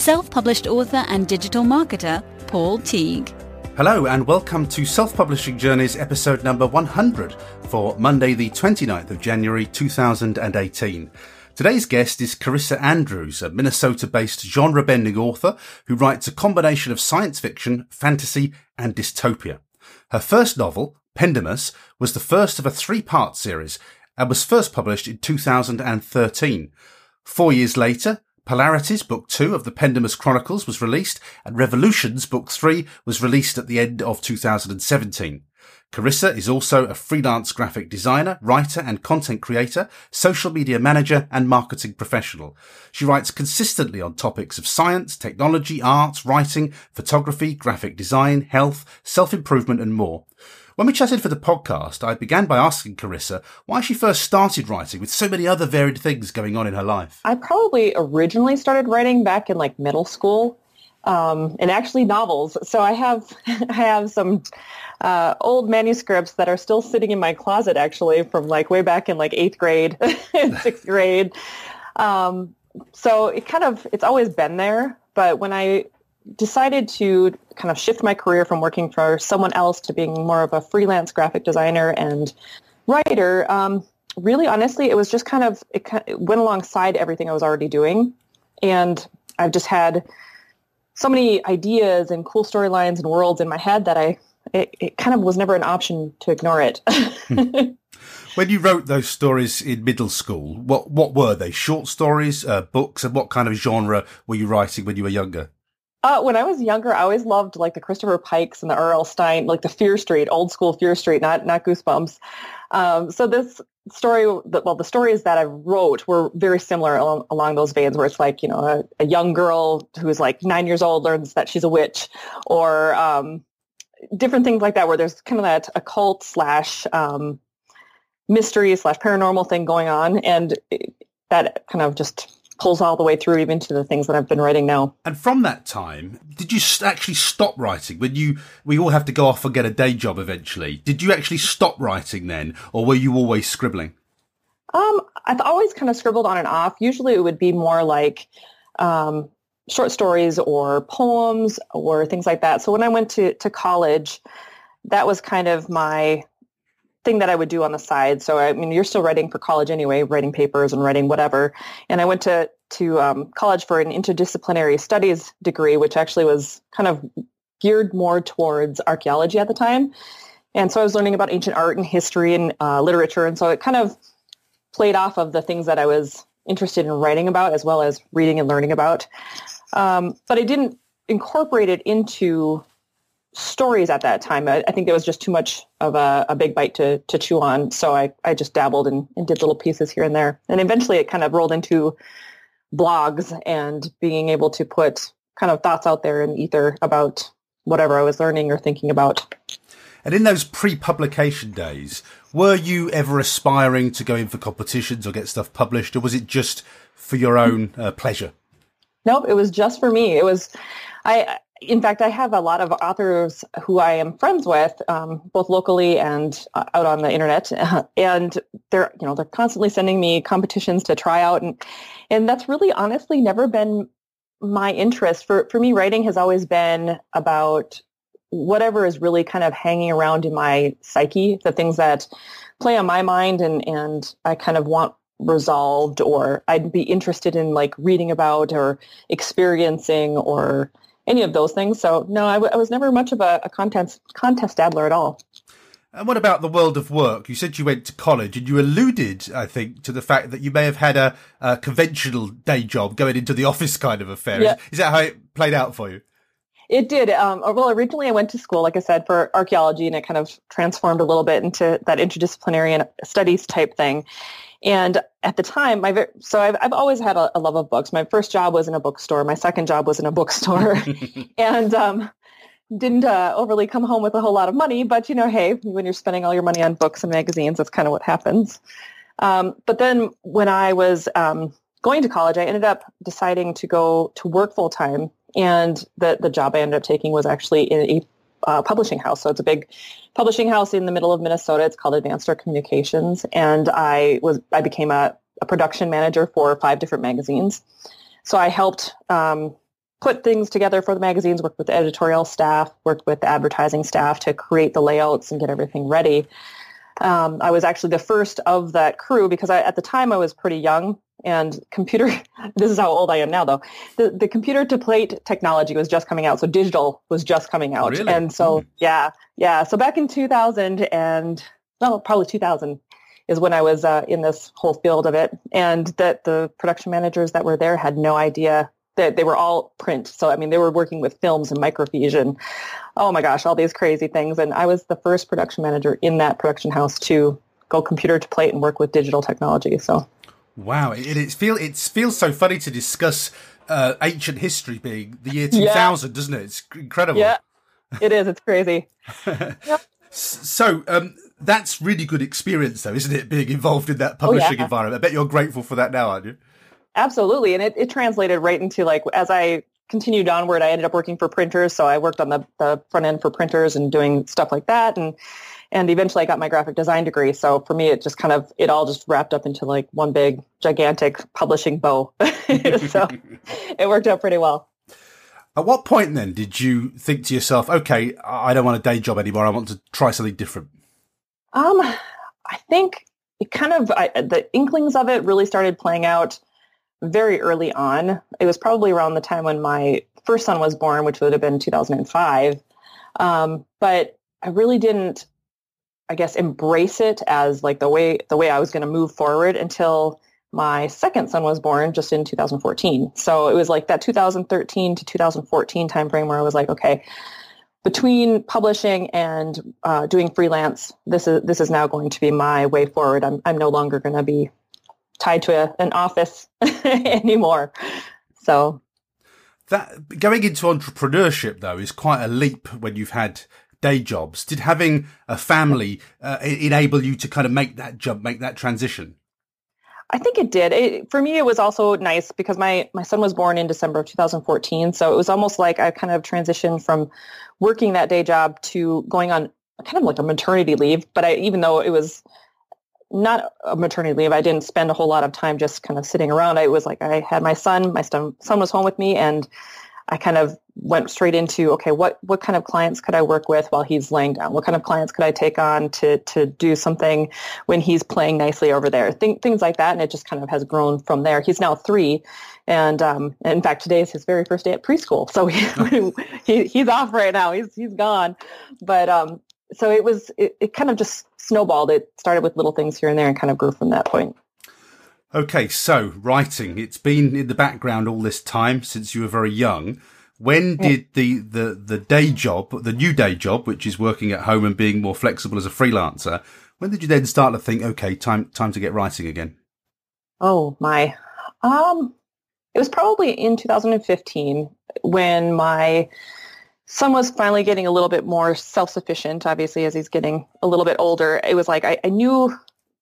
self-published author and digital marketer, Paul Teague. Hello and welcome to Self Publishing Journeys episode number 100 for Monday the 29th of January 2018. Today's guest is Carissa Andrews, a Minnesota-based genre-bending author who writes a combination of science fiction, fantasy and dystopia. Her first novel, Pendomus, was the first of a three-part series and was first published in 2013. Four years later, Polarities Book 2 of the Pendomus Chronicles was released and Revolutions Book 3 was released at the end of 2017. Carissa is also a freelance graphic designer, writer and content creator, social media manager and marketing professional. She writes consistently on topics of science, technology, art, writing, photography, graphic design, health, self-improvement and more. When we chatted for the podcast, I began by asking Carissa why she first started writing with so many other varied things going on in her life. I probably originally started writing back in like middle school um, and actually novels. So I have I have some uh, old manuscripts that are still sitting in my closet actually from like way back in like eighth grade, sixth grade. Um, so it kind of it's always been there. But when I decided to kind of shift my career from working for someone else to being more of a freelance graphic designer and writer, um, really honestly, it was just kind of it, it went alongside everything I was already doing, and I've just had so many ideas and cool storylines and worlds in my head that I it, it kind of was never an option to ignore it. when you wrote those stories in middle school, what what were they? Short stories, uh, books, and what kind of genre were you writing when you were younger? Uh, when I was younger, I always loved like the Christopher Pikes and the R.L. Stine, like the Fear Street, old school Fear Street, not not Goosebumps. Um, so this story, well, the stories that I wrote were very similar along, along those veins, where it's like you know a, a, young girl who's like nine years old learns that she's a witch, or um, different things like that, where there's kind of that occult slash um, mystery slash paranormal thing going on, and that kind of just pulls all the way through even to the things that I've been writing now. And from that time, did you actually stop writing when you we all have to go off and get a day job eventually? Did you actually stop writing then, or were you always scribbling? Um, I've always kind of scribbled on and off. Usually, it would be more like um, short stories or poems or things like that. So when I went to to college, that was kind of my thing that I would do on the side. So I mean, you're still writing for college anyway, writing papers and writing whatever. And I went to to um, college for an interdisciplinary studies degree, which actually was kind of geared more towards archaeology at the time. And so I was learning about ancient art and history and uh, literature. And so it kind of played off of the things that I was interested in writing about as well as reading and learning about. Um, but I didn't incorporate it into stories at that time. I, I, think it was just too much of a, a, big bite to, to chew on. So I, I just dabbled and, and did little pieces here and there. And eventually it kind of rolled into blogs and being able to put kind of thoughts out there in ether about whatever I was learning or thinking about. And in those pre-publication days, were you ever aspiring to go in for competitions or get stuff published, or was it just for your own uh, pleasure? Nope, it was just for me. It was, I in fact, I have a lot of authors who I am friends with, um, both locally and uh, out on the internet, and they're you know they're constantly sending me competitions to try out, and and that's really honestly never been my interest. For for me, writing has always been about whatever is really kind of hanging around in my psyche, the things that play on my mind, and and I kind of want resolved, or I'd be interested in like reading about or experiencing or any of those things. So no, I, w- I was never much of a, a contest contest dabbler at all. And what about the world of work? You said you went to college and you alluded, I think, to the fact that you may have had a, a conventional day job going into the office kind of affair. Yeah. Is, is, that how it played out for you? It did. Um, well, originally I went to school, like I said, for archaeology and it kind of transformed a little bit into that interdisciplinary studies type thing. And at the time, my so I've, I've always had a, a, love of books. My first job was in a bookstore. My second job was in a bookstore, and um, didn't uh, overly come home with a whole lot of money. But you know, hey, when you're spending all your money on books and magazines, that's kind of what happens. Um, but then when I was um, going to college, I ended up deciding to go to work full time, and the the job I ended up taking was actually in a uh, publishing house. So it's a big publishing house in the middle of Minnesota. It's called Advanced Art Communications, and I was I became a, a production manager for five different magazines. So I helped um, put things together for the magazines, worked with the editorial staff, worked with the advertising staff to create the layouts and get everything ready. Um, I was actually the first of that crew because I, at the time I was pretty young and computer, this is how old I am now though, the, the computer to plate technology was just coming out. So digital was just coming out. Really? And so, mm. yeah, yeah. So back in 2000 and, well, probably 2000 is when I was uh, in this whole field of it. And that the production managers that were there had no idea that they were all print. So, I mean, they were working with films and microfiche and, oh my gosh, all these crazy things. And I was the first production manager in that production house to go computer to plate and work with digital technology. So Wow, it, it feel it feels so funny to discuss uh, ancient history being the year two thousand, yeah. doesn't it? It's incredible. Yeah, it is. It's crazy. So um, that's really good experience, though, isn't it? Being involved in that publishing oh, yeah. environment. I bet you're grateful for that now, aren't you? Absolutely, and it, it translated right into like as I continued onward, I ended up working for printers. So I worked on the, the front end for printers and doing stuff like that, and and eventually I got my graphic design degree. So for me, it just kind of, it all just wrapped up into like one big gigantic publishing bow. so it worked out pretty well. At what point then did you think to yourself, okay, I don't want a day job anymore. I want to try something different? Um, I think it kind of, I, the inklings of it really started playing out very early on. It was probably around the time when my first son was born, which would have been 2005. Um, but I really didn't I guess embrace it as like the way the way I was going to move forward until my second son was born just in 2014. So it was like that 2013 to 2014 timeframe where I was like, okay, between publishing and uh, doing freelance, this is this is now going to be my way forward. I'm I'm no longer going to be tied to a, an office anymore. So that going into entrepreneurship though is quite a leap when you've had day jobs. Did having a family uh, enable you to kind of make that jump, make that transition? I think it did. It, for me, it was also nice because my, my son was born in December of 2014. So it was almost like I kind of transitioned from working that day job to going on kind of like a maternity leave. But I, even though it was not a maternity leave, I didn't spend a whole lot of time just kind of sitting around. I was like, I had my son, my son, son was home with me and I kind of went straight into okay, what what kind of clients could I work with while he's laying down? What kind of clients could I take on to to do something when he's playing nicely over there? Th- things like that, and it just kind of has grown from there. He's now three, and um, in fact, today is his very first day at preschool, so he, he he's off right now. He's he's gone, but um, so it was it, it kind of just snowballed. It started with little things here and there, and kind of grew from that point. Okay, so writing. It's been in the background all this time since you were very young. When did the, the, the day job, the new day job, which is working at home and being more flexible as a freelancer, when did you then start to think, okay, time time to get writing again? Oh my. Um it was probably in 2015 when my son was finally getting a little bit more self-sufficient, obviously, as he's getting a little bit older. It was like I, I knew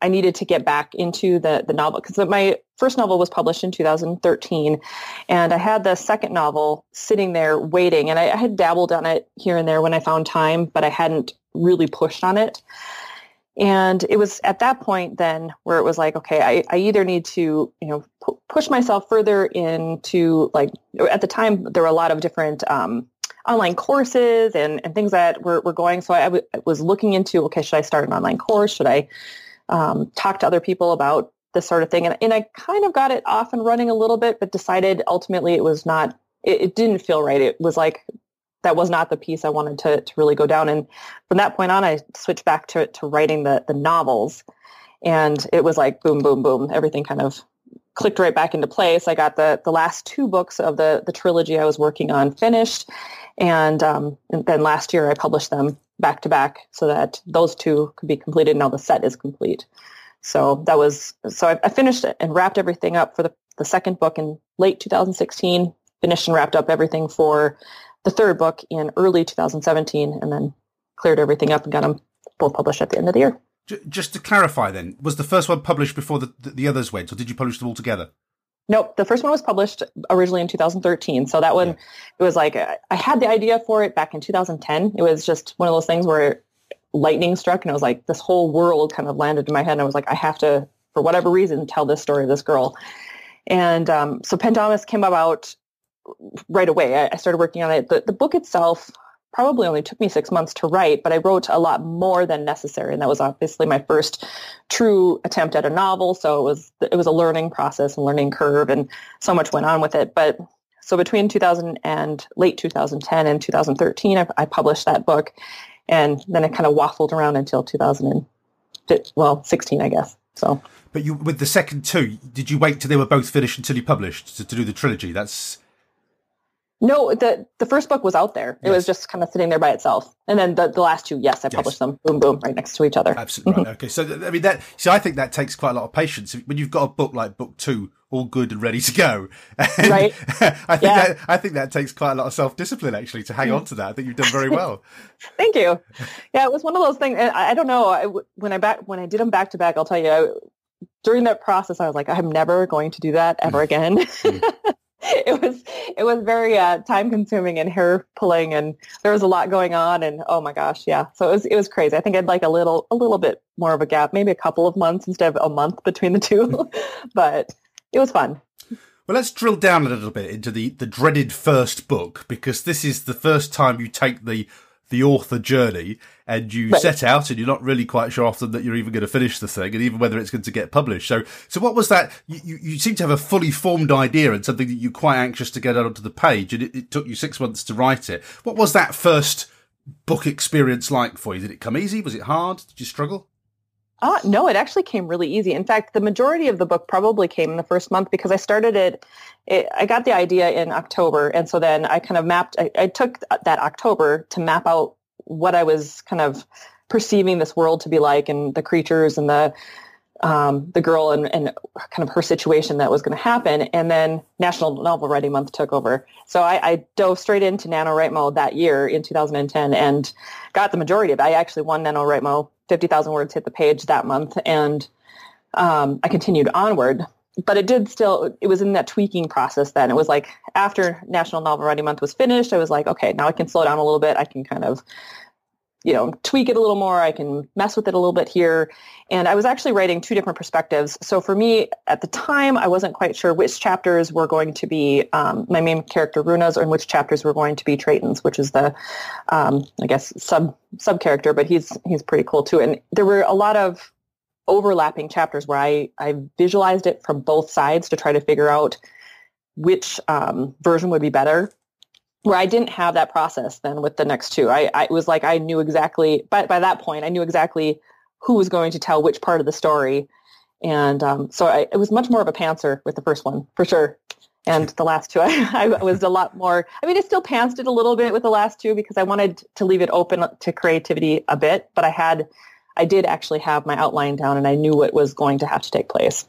I needed to get back into the, the novel because my first novel was published in 2013 and I had the second novel sitting there waiting and I, I, had dabbled on it here and there when I found time, but I hadn't really pushed on it. And it was at that point then where it was like, okay, I, I either need to, you know, pu- push myself further into like, at the time there were a lot of different um, online courses and, and things that were, were going. So I, was looking into, okay, should I start an online course? Should I um, talk to other people about this sort of thing. And, and I kind of got it off and running a little bit, but decided ultimately it was not, it, it didn't feel right. It was like, that was not the piece I wanted to, to really go down. And from that point on, I switched back to, to writing the, the novels. And it was like boom, boom, boom. Everything kind of clicked right back into place. I got the, the last two books of the, the trilogy I was working on finished. And, um, and then last year I published them back to back so that those two could be completed. And now the set is complete. So that was so I, I finished it and wrapped everything up for the, the second book in late 2016. Finished and wrapped up everything for the third book in early 2017, and then cleared everything up and got them both published at the end of the year. Just to clarify, then, was the first one published before the, the, the others went, or did you publish them all together? Nope. The first one was published originally in 2013. So that one, yeah. it was like, I had the idea for it back in 2010. It was just one of those things where lightning struck and it was like this whole world kind of landed in my head. And I was like, I have to, for whatever reason, tell this story of this girl. And um, so Pendomus came about right away. I, started working on it. The, the book itself probably only took me six months to write, but I wrote a lot more than necessary. And that was obviously my first true attempt at a novel. So it was, it was a learning process and learning curve and so much went on with it. But so between 2000 and late 2010 and 2013, I, I published that book. And then it kind of waffled around until 2000 and, well, 16, I guess. So. But you, with the second two, did you wait till they were both finished until you published to, to do the trilogy? That's no, the the first book was out there. It yes. was just kind of sitting there by itself. And then the, the last two, yes, I published yes. them, boom, boom, right next to each other. Absolutely right. Mm-hmm. Okay, so I mean that. So I think that takes quite a lot of patience when you've got a book like book two, all good and ready to go. And right. I think yeah. that I think that takes quite a lot of self discipline actually to hang on to that. I think you've done very well. Thank you. Yeah, it was one of those things. I, I don't know. I, when I back when I did them back to back, I'll tell you. I, during that process, I was like, I'm never going to do that ever mm. again. Mm. It was it was very uh, time consuming and hair pulling and there was a lot going on and oh my gosh yeah. So it was it was crazy. I think i'd like a little a little bit more of a gap maybe a couple of months instead of a month between the two but it was fun. Well let's drill down a little bit into the the dreaded first book because this is the first time you take the the author journey and you right. set out and you're not really quite sure often that you're even going to finish the thing and even whether it's going to get published. So, so what was that? You, you seem to have a fully formed idea and something that you're quite anxious to get out onto the page and it, it took you six months to write it. What was that first book experience like for you? Did it come easy? Was it hard? Did you struggle? Uh, no, it actually came really easy. In fact, the majority of the book probably came in the first month because I started it, it I got the idea in October. And so then I kind of mapped, I, I took that October to map out what I was kind of perceiving this world to be like and the creatures and the um, the girl and, and kind of her situation that was going to happen. And then National Novel Writing Month took over. So I, I dove straight into NaNoWriMo that year in 2010 and got the majority of it. I actually won NaNoWriMo 50,000 words hit the page that month. And um, I continued onward. But it did still, it was in that tweaking process then. It was like after National Novel Writing Month was finished, I was like, okay, now I can slow down a little bit. I can kind of you know, tweak it a little more. I can mess with it a little bit here. And I was actually writing two different perspectives. So for me, at the time, I wasn't quite sure which chapters were going to be um, my main character Runa's or which chapters were going to be Traiton's, which is the, um, I guess, sub sub character, but he's he's pretty cool too. And there were a lot of overlapping chapters where I, I visualized it from both sides to try to figure out which um, version would be better where I didn't have that process then with the next two. I, I was like I knew exactly, but by that point I knew exactly who was going to tell which part of the story, and um, so I, it was much more of a pantser with the first one for sure. And the last two, I, I was a lot more. I mean, I still pantsed it a little bit with the last two because I wanted to leave it open to creativity a bit. But I had, I did actually have my outline down, and I knew what was going to have to take place.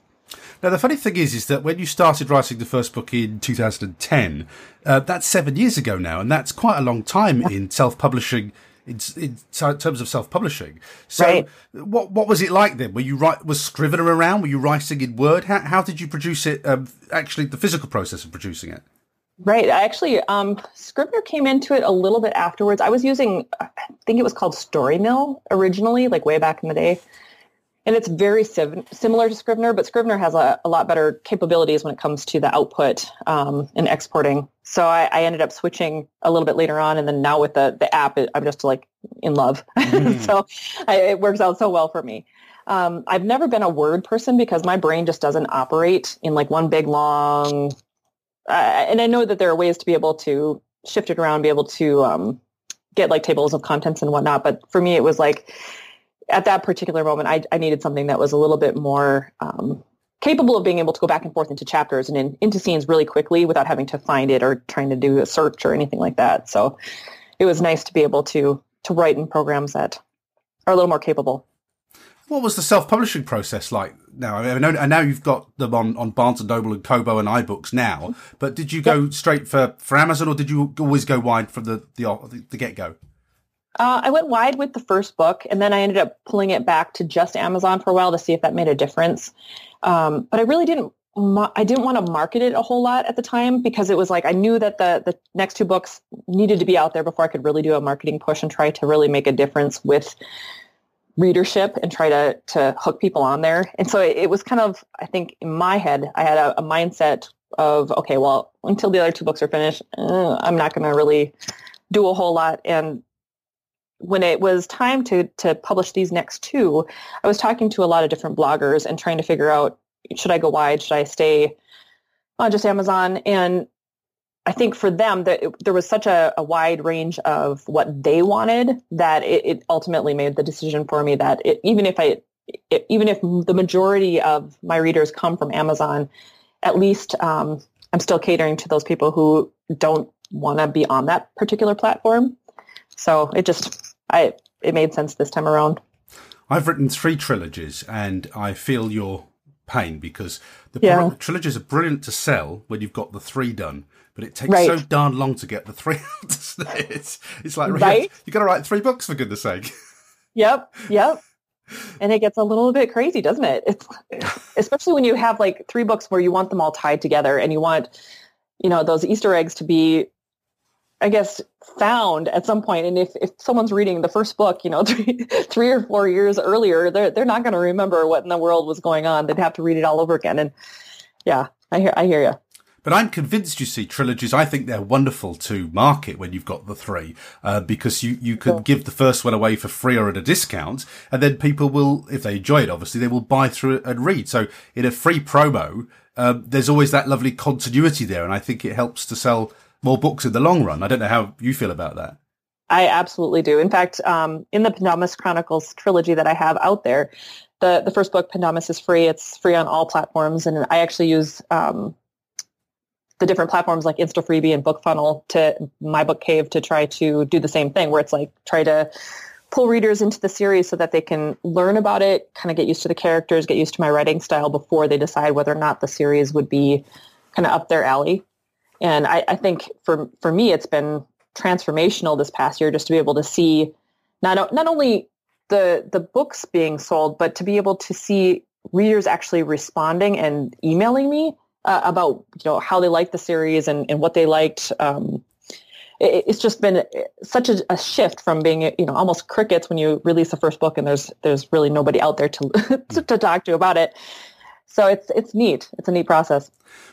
Now, the funny thing is, is that when you started writing the first book in 2010, uh, that's seven years ago now, and that's quite a long time in self-publishing. In, in, terms of self-publishing, so right. what what was it like then? Were you write was Scrivener around? Were you writing in Word? How how did you produce it? Um, actually, the physical process of producing it. Right. I actually, um, Scrivener came into it a little bit afterwards. I was using, I think it was called Storymill originally, like way back in the day and it's very sim- similar to Scrivener, but Scrivener has a, a, lot better capabilities when it comes to the output um, and exporting. So I, I, ended up switching a little bit later on, and then now with the the app, it, I'm just like in love. Mm. so I, it works out so well for me. Um, I've never been a word person because my brain just doesn't operate in like one big long. Uh, and I know that there are ways to be able to shift it around, be able to um, get like tables of contents and whatnot. But for me, it was like at that particular moment, I, I needed something that was a little bit more um, capable of being able to go back and forth into chapters and in, into scenes really quickly without having to find it or trying to do a search or anything like that. So it was nice to be able to to write in programs that are a little more capable. What was the self-publishing process like? Now, I, mean, I know you've got them on, on Barnes and Noble and Kobo and iBooks now, but did you go straight for, for Amazon, or did you always go wide from the the, the get go? Uh, I went wide with the first book, and then I ended up pulling it back to just Amazon for a while to see if that made a difference. Um, but I really didn't. I didn't want to market it a whole lot at the time because it was like I knew that the the next two books needed to be out there before I could really do a marketing push and try to really make a difference with readership and try to to hook people on there. And so it, it was kind of I think in my head I had a, a mindset of okay, well until the other two books are finished, uh, I'm not going to really do a whole lot and when it was time to to publish these next two, I was talking to a lot of different bloggers and trying to figure out should I go wide, should I stay on just Amazon? And I think for them that it, there was such a, a, wide range of what they wanted that it, it ultimately made the decision for me that it, even if I even if the majority of my readers come from Amazon, at least um, I'm still catering to those people who don't want to be on that particular platform. So it just I it made sense this time around. I've written three trilogies, and I feel your pain because the yeah. trilogies are brilliant to sell when you've got the three done, but it takes right. so darn long to get the three out. it's, it's like right? you got to write three books for goodness sake. Yep, yep. And it gets a little bit crazy, doesn't it? It's especially when you have like three books where you want them all tied together and you want, you know, those Easter eggs to be I guess, found at some point. And if, if someone's reading the first book, you know, three, three or four years earlier, they're, they're not going to remember what in the world was going on. They'd have to read it all over again. And yeah, I hear, I hear you. But I'm convinced you see trilogies. I think they're wonderful to market when you've got the three, uh, because you, you could give the first one away for free or at a discount. And then people will, if they enjoy it, obviously they will buy through it and read. So in a free promo, uh, there's always that lovely continuity there. And I think it helps to sell more books in the long run. I don't know how you feel about that. I absolutely do. In fact, um, in the Pendomus Chronicles trilogy that I have out there, the, the first book, Pendomus, is free. It's free on all platforms. And I actually use um, the different platforms like InstaFreebie and BookFunnel to my book cave to try to do the same thing where it's like try to pull readers into the series so that they can learn about it, kind of get used to the characters, get used to my writing style before they decide whether or not the series would be kind of up their alley. And I, I think for for me, it's been transformational this past year just to be able to see not not only the the books being sold, but to be able to see readers actually responding and emailing me uh, about you know how they liked the series and, and what they liked. Um, it, it's just been such a, a, shift from being you know almost crickets when you release the first book and there's there's really nobody out there to to talk to about it. So it's it's neat. It's a neat process.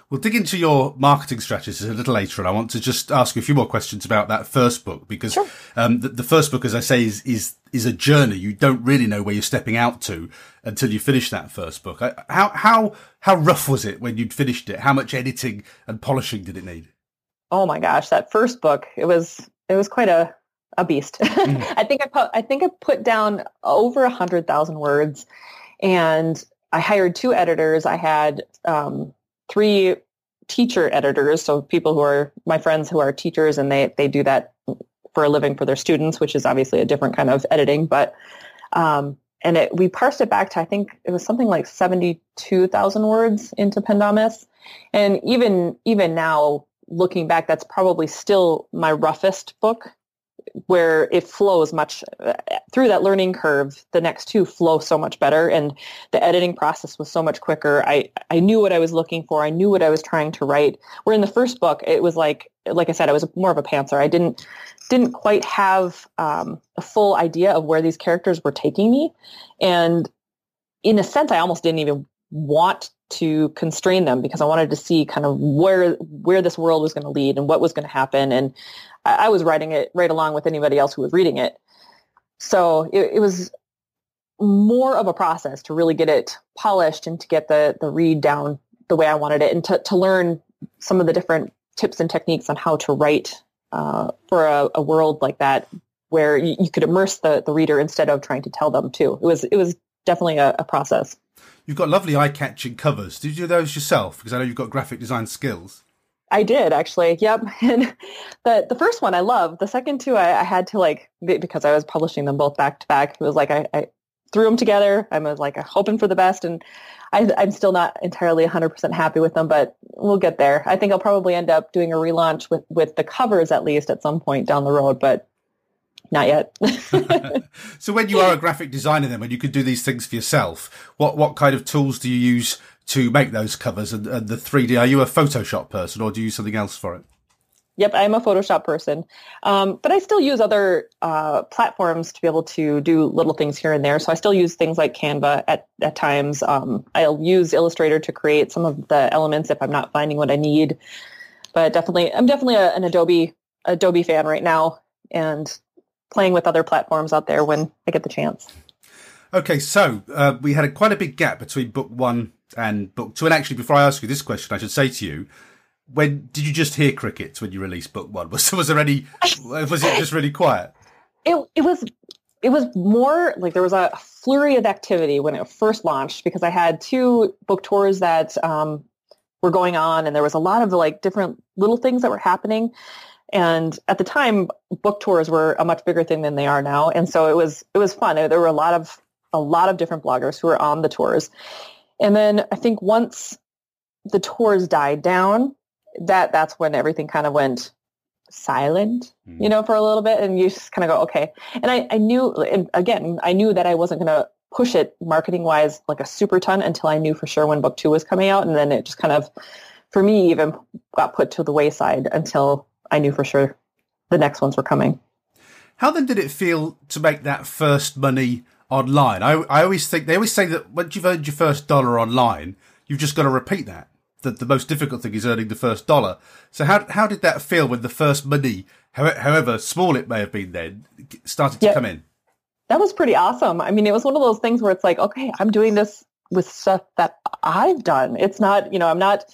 We'll dig into your marketing strategies a little later, and I want to just ask you a few more questions about that first book because sure. um, the, the, first book, as I say, is is is a journey. You don't really know where you're stepping out to until you finish that first book. How how how rough was it when you'd finished it? How much editing and polishing did it need? Oh my gosh, that first book it was it was quite a a beast. Mm. I think I put I think I put down over a hundred thousand words, and I hired two editors. I had um, three teacher editors, so people who are my friends who are teachers and they, they do that for a living for their students, which is obviously a different kind of editing. But um, and it, we parsed it back to I think it was something like seventy two thousand words into Pendomus, and even even now looking back, that's probably still my roughest book where it flows much uh, through that learning curve the next two flow so much better and the editing process was so much quicker. I i knew what i was looking for. I knew what i was trying to write. Where in the first book it was like like i said i was more of a pantser. I didn't didn't quite have um, a full idea of where these characters were taking me. And in a sense i almost didn't even want to constrain them because I wanted to see kind of where where this world was going to lead and what was going to happen. And I, I, was writing it right along with anybody else who was reading it. So it, it, was more of a process to really get it polished and to get the the read down the way I wanted it and to, to learn some of the different tips and techniques on how to write uh, for a, a, world like that where you, you, could immerse the, the reader instead of trying to tell them too. It was it was definitely a, a process. You've got lovely eye-catching covers. Did you do those yourself? Because I know you've got graphic design skills. I did actually. Yep. And the the first one I loved. The second two I, I, had to like because I was publishing them both back to back. It was like I, I threw them together. I was uh, like hoping for the best, and I, I'm still not entirely 100% happy with them, but we'll get there. I think I'll probably end up doing a relaunch with with the covers at least at some point down the road, but not yet. so when you are a graphic designer, then when you can do these things for yourself, what what kind of tools do you use to make those covers and, and the 3D? Are you a Photoshop person, or do you use something else for it? Yep, I'm a Photoshop person, um, but I still use other uh, platforms to be able to do little things here and there. So I still use things like Canva at at times. Um, I'll use Illustrator to create some of the elements if I'm not finding what I need. But definitely, I'm definitely a, an Adobe Adobe fan right now, and playing with other platforms out there when I get the chance. Okay, so uh, we had a, quite a big gap between book one and book two. And actually, before I ask you this question, I should say to you when did you just hear crickets when you released book one? Was was there any? Was it just really quiet? It it was it was more like there was a flurry of activity when it first launched because I had two book tours that um, were going on, and there was a lot of like different little things that were happening. And at the time, book tours were a much bigger thing than they are now, and so it was it was fun. There were a lot of a lot of different bloggers who were on the tours, and then I think once the tours died down, that that's when everything kind of went silent, mm. you know, for a little bit. And you just kind of go, okay. And I, I knew, and again, I knew that I wasn't going to push it marketing wise like a super ton until I knew for sure when book two was coming out. And then it just kind of, for me, even got put to the wayside until I knew for sure the next ones were coming. How then did it feel to make that first money online? I, I always think, they always say that once you've earned your first dollar online, you've just got to repeat that the, the most difficult thing is earning the first dollar. So how how did that feel when the first money, however small it may have been then, started to come in? That was pretty awesome. I mean, it was one of those things where it's like, okay, I'm doing this with stuff that I've done. It's not, you know, I'm not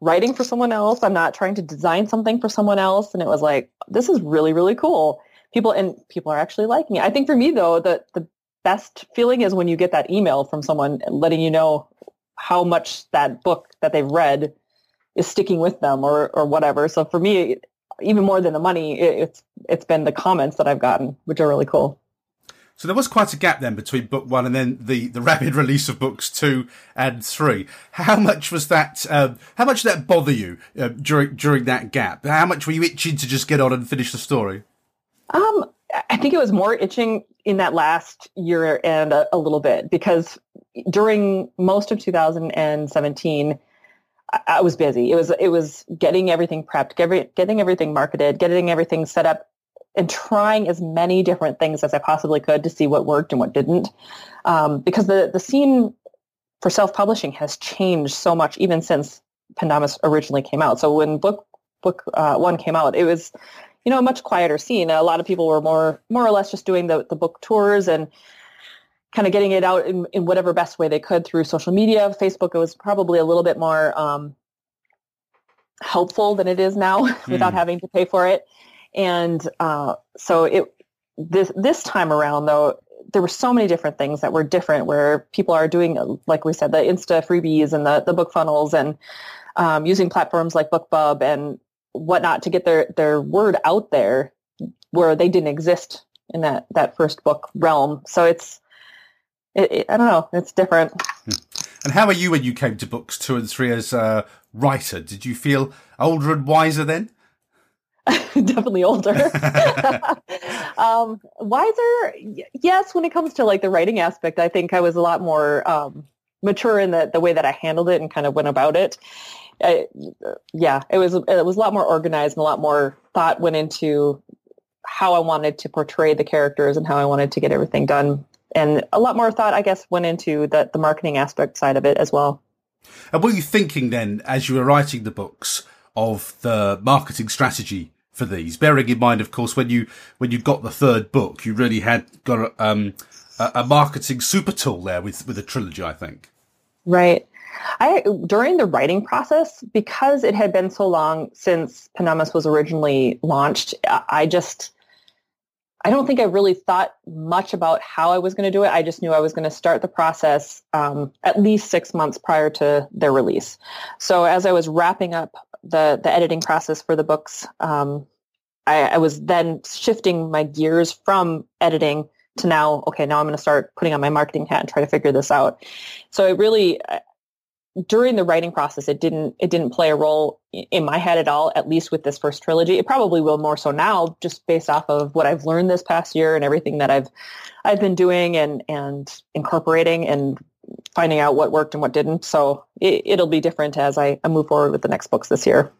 writing for someone else. I'm not trying to design something for someone else. And it was like, this is really, really cool. People and people are actually liking it. I think for me though, the the best feeling is when you get that email from someone letting you know how much that book that they've read is sticking with them or or whatever. So for me, even more than the money, it's it's been the comments that I've gotten, which are really cool. So there was quite a gap then between book one and then the, the rapid release of books two and three. How much was that? Um, how much did that bother you uh, during during that gap? How much were you itching to just get on and finish the story? Um, I think it was more itching in that last year and a, a little bit because during most of 2017, I, I was busy. It was it was getting everything prepped, getting, getting everything marketed, getting everything set up, and trying as many different things as I possibly could to see what worked and what didn't. Um, because the the scene for self publishing has changed so much even since Pendomus originally came out. So when book book uh, one came out, it was you know a much quieter scene. A lot of people were more more or less just doing the the book tours and kind of getting it out in, in whatever best way they could through social media. Facebook it was probably a little bit more um, helpful than it is now without hmm. having to pay for it. And uh, so it this this time around though there were so many different things that were different where people are doing like we said the insta freebies and the, the book funnels and um, using platforms like bookbub and whatnot to get their their word out there where they didn't exist in that that first book realm so it's it, it, I don't know. It's different. Hmm. And how are you when you came to books two and three as a writer? Did you feel older and wiser then? Definitely older. um, wiser, yes. When it comes to like the writing aspect, I think I was a lot more um, mature in the the way that I handled it and kind of went about it. I, yeah, it was it was a lot more organized and a lot more thought went into how I wanted to portray the characters and how I wanted to get everything done and a lot more thought, I guess, went into the, the marketing aspect side of it as well. And were you thinking then, as you were writing the books, of the marketing strategy for these? Bearing in mind, of course, when you when you got the third book, you really had got um, a, a marketing super tool there with with a trilogy, I think. Right. I during the writing process, because it had been so long since Pendomus was originally launched, I just I don't think I really thought much about how I was going to do it. I just knew I was going to start the process um, at least six months prior to their release. So as I was wrapping up the the editing process for the books, um, I, I was then shifting my gears from editing to now, okay, now I'm going to start putting on my marketing hat and try to figure this out. So it really, during the writing process, it didn't it didn't play a role in my head at all. At least with this first trilogy, it probably will more so now, just based off of what I've learned this past year and everything that I've I've been doing and and incorporating and finding out what worked and what didn't. So it, will be different as I, I move forward with the next books this year.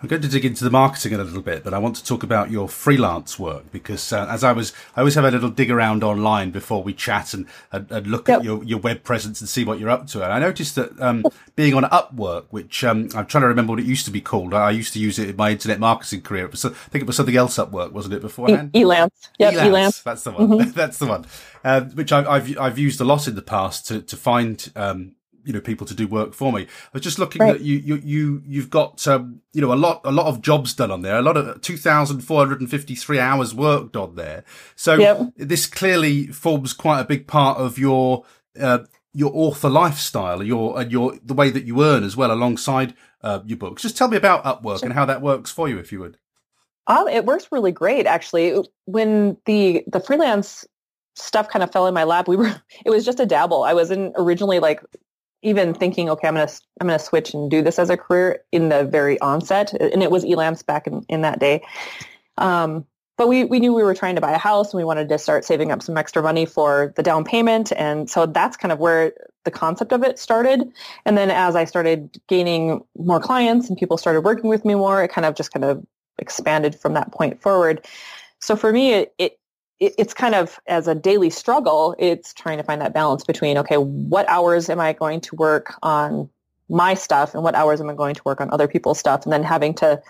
I'm going to dig into the marketing a little bit, but I want to talk about your freelance work because uh, as I was, I always have a little dig around online before we chat and, and, and look yep. at your, your web presence and see what you're up to. And I noticed that um, being on Upwork, which um, I'm trying to remember what it used to be called. I used to use it in my internet marketing career. Was, I think it was something else Upwork, wasn't it beforehand? E- Elance. Yep, Elance. Elance. That's the one. Mm-hmm. That's the one. Uh, which I, have I've used a lot in the past to to find um, you know people to do work for me. I was just looking right. at you you you you've got um, you know a lot a lot of jobs done on there, a lot of two thousand four hundred and fifty three hours worked on there. So yep. this clearly forms quite a big part of your uh, your author lifestyle, your and your the way that you earn as well alongside uh, your books. Just tell me about Upwork sure. and how that works for you, if you would. Um, it works really great, actually. When the the freelance stuff kind of fell in my lap, we were it was just a dabble. I wasn't originally like even thinking, okay, I'm gonna I'm gonna switch and do this as a career in the very onset, and it was Elance back in, in that day. Um, but we we knew we were trying to buy a house, and we wanted to start saving up some extra money for the down payment, and so that's kind of where the concept of it started. And then as I started gaining more clients and people started working with me more, it kind of just kind of expanded from that point forward. So for me, it, it it's kind of as a daily struggle, it's trying to find that balance between, okay, what hours am I going to work on my stuff and what hours am I going to work on other people's stuff? And then having to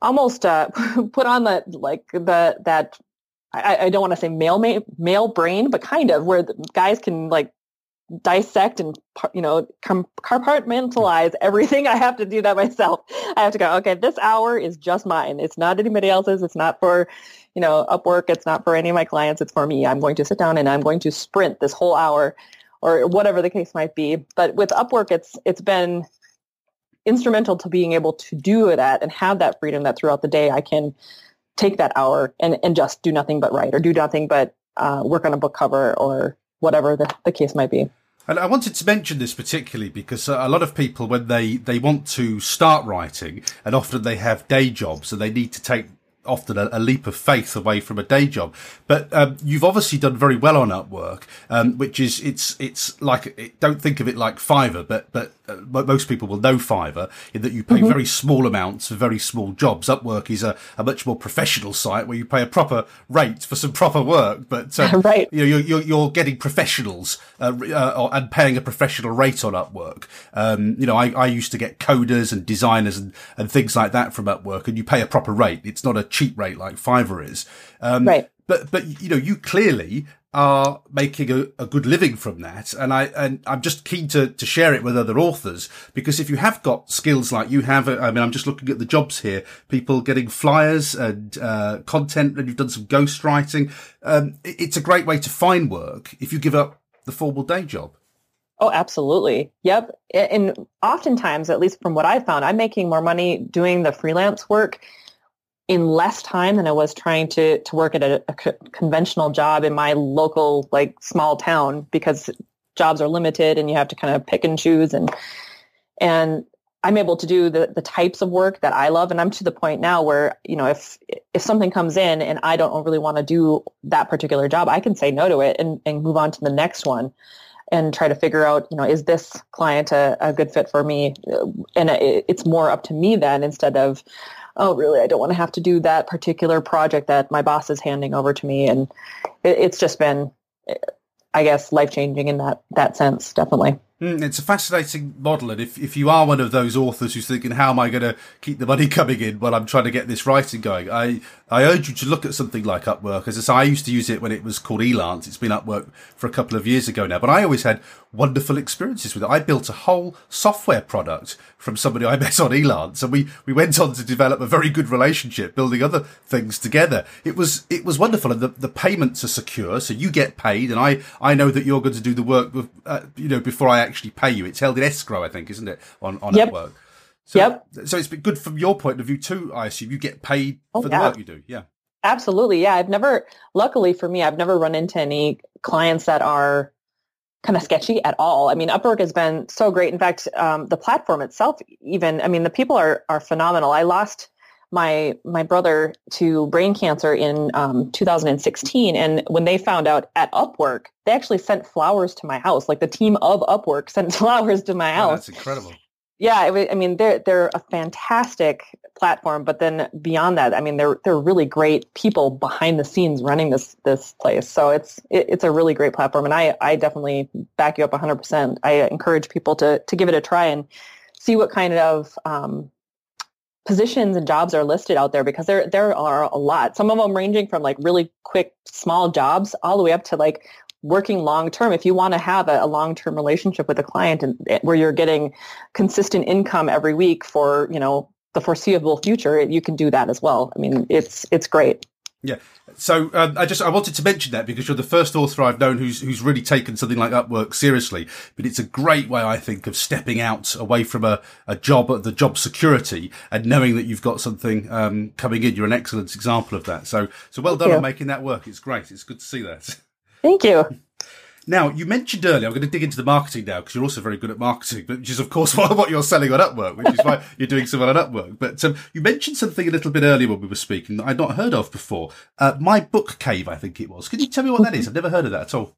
almost uh, put on the, like the, that, I, I don't want to say male, male brain, but kind of where guys can like dissect and you know compartmentalize everything i have to do that myself. I have to go okay this hour is just mine. It's not anybody else's. It's not for you know, Upwork, it's not for any of my clients, it's for me. I'm going to sit down and I'm going to sprint this whole hour or whatever the case might be. But with Upwork, it's it's been instrumental to being able to do that and have that freedom that throughout the day I can take that hour and, and just do nothing but write or do nothing but uh, work on a book cover or whatever the, the case might be. And I wanted to mention this particularly because a lot of people, when they, they want to start writing, and often they have day jobs and they need to take often a, a, leap of faith away from a day job. But um, you've obviously done very well on Upwork, um, which is it's it's like it, don't think of it like Fiverr, but but uh, most people will know Fiverr in that you pay mm-hmm. very small amounts for very small jobs. Upwork is a, a much more professional site where you pay a proper rate for some proper work, but um, right. you know, you're, you're, getting professionals uh, uh, and paying a professional rate on Upwork. Um, you know, I, I used to get coders and designers and, and things like that from Upwork, and you pay a proper rate. It's not a cheap rate like Fiverr is. Um, right. But but you know, you clearly are making a, a, good living from that. And I, and I'm just keen to, to share it with other authors because if you have got skills like you have, I mean, I'm just looking at the jobs here, people getting flyers and, uh, content and you've done some ghostwriting. Um, it's a great way to find work if you give up the formal day job. Oh, absolutely. Yep. And oftentimes, at least from what I found, I'm making more money doing the freelance work in less time than I was trying to to work at a, a conventional job in my local like small town because jobs are limited and you have to kind of pick and choose and and I'm able to do the, the types of work that I love. And I'm to the point now where, you know, if, if something comes in and I don't really want to do that particular job, I can say no to it and, and move on to the next one and try to figure out, you know, is this client a, a good fit for me? And it, it's more up to me then instead of, oh, really, I don't want to have to do that particular project that my boss is handing over to me. And it, it's just been, I guess, life changing in that, that sense, definitely. Mm, it's a fascinating model, and if, if you are one of those authors who's thinking, "How am I going to keep the money coming in while I'm trying to get this writing going?" I I urge you to look at something like Upwork. As I say, I used to use it when it was called Elance. It's been Upwork for a couple of years ago now, but I always had wonderful experiences with it. I built a whole software product from somebody I met on Elance, and we we went on to develop a very good relationship, building other things together. It was it was wonderful, and the, the payments are secure, so you get paid, and I I know that you're going to do the work, uh, you know, before I actually pay you. It's held in escrow, I think, isn't it, on on yep. Upwork? So, yep. So it's been good from your point of view too. I assume you get paid oh, for the work you do. Yeah. Absolutely. Yeah. I've never, luckily for me, I've never run into any clients that are kind of sketchy at all. I mean, Upwork has been so great. In fact, um, the platform itself, even, I mean, the people are, are phenomenal. I lost my my brother to brain cancer in um, 2016 and when they found out at upwork they actually sent flowers to my house like the team of upwork sent flowers to my house oh, that's incredible yeah i mean they're they're a fantastic platform but then beyond that i mean they're they're really great people behind the scenes running this this place so it's it, it's a really great platform and i i definitely back you up 100% i encourage people to to give it a try and see what kind of um, positions and jobs are listed out there because there there are a lot. Some of them ranging from like really quick small jobs all the way up to like working long term. If you want to have a, a long term relationship with a client and eh, where you're getting consistent income every week for you know the foreseeable future, you can do that as well. I mean, it's it's great. Yeah. So um, I just I wanted to mention that because you're the first author I've known who's who's really taken something like Upwork seriously. But it's a great way, I think, of stepping out away from a, a job at the job security and knowing that you've got something um, coming in. You're an excellent example of that. So so well Thank done you. on making that work. It's great. It's good to see that. Thank you. Now, you mentioned earlier, I'm going to dig into the marketing now because you're also very good at marketing, which is, of course, what you're selling on Upwork, which is why you're doing so well on Upwork. But um, you mentioned something a little bit earlier when we were speaking that I'd not heard of before. Uh, My Book Cave, I think it was. Can you tell me what that is? I've never heard of that at all.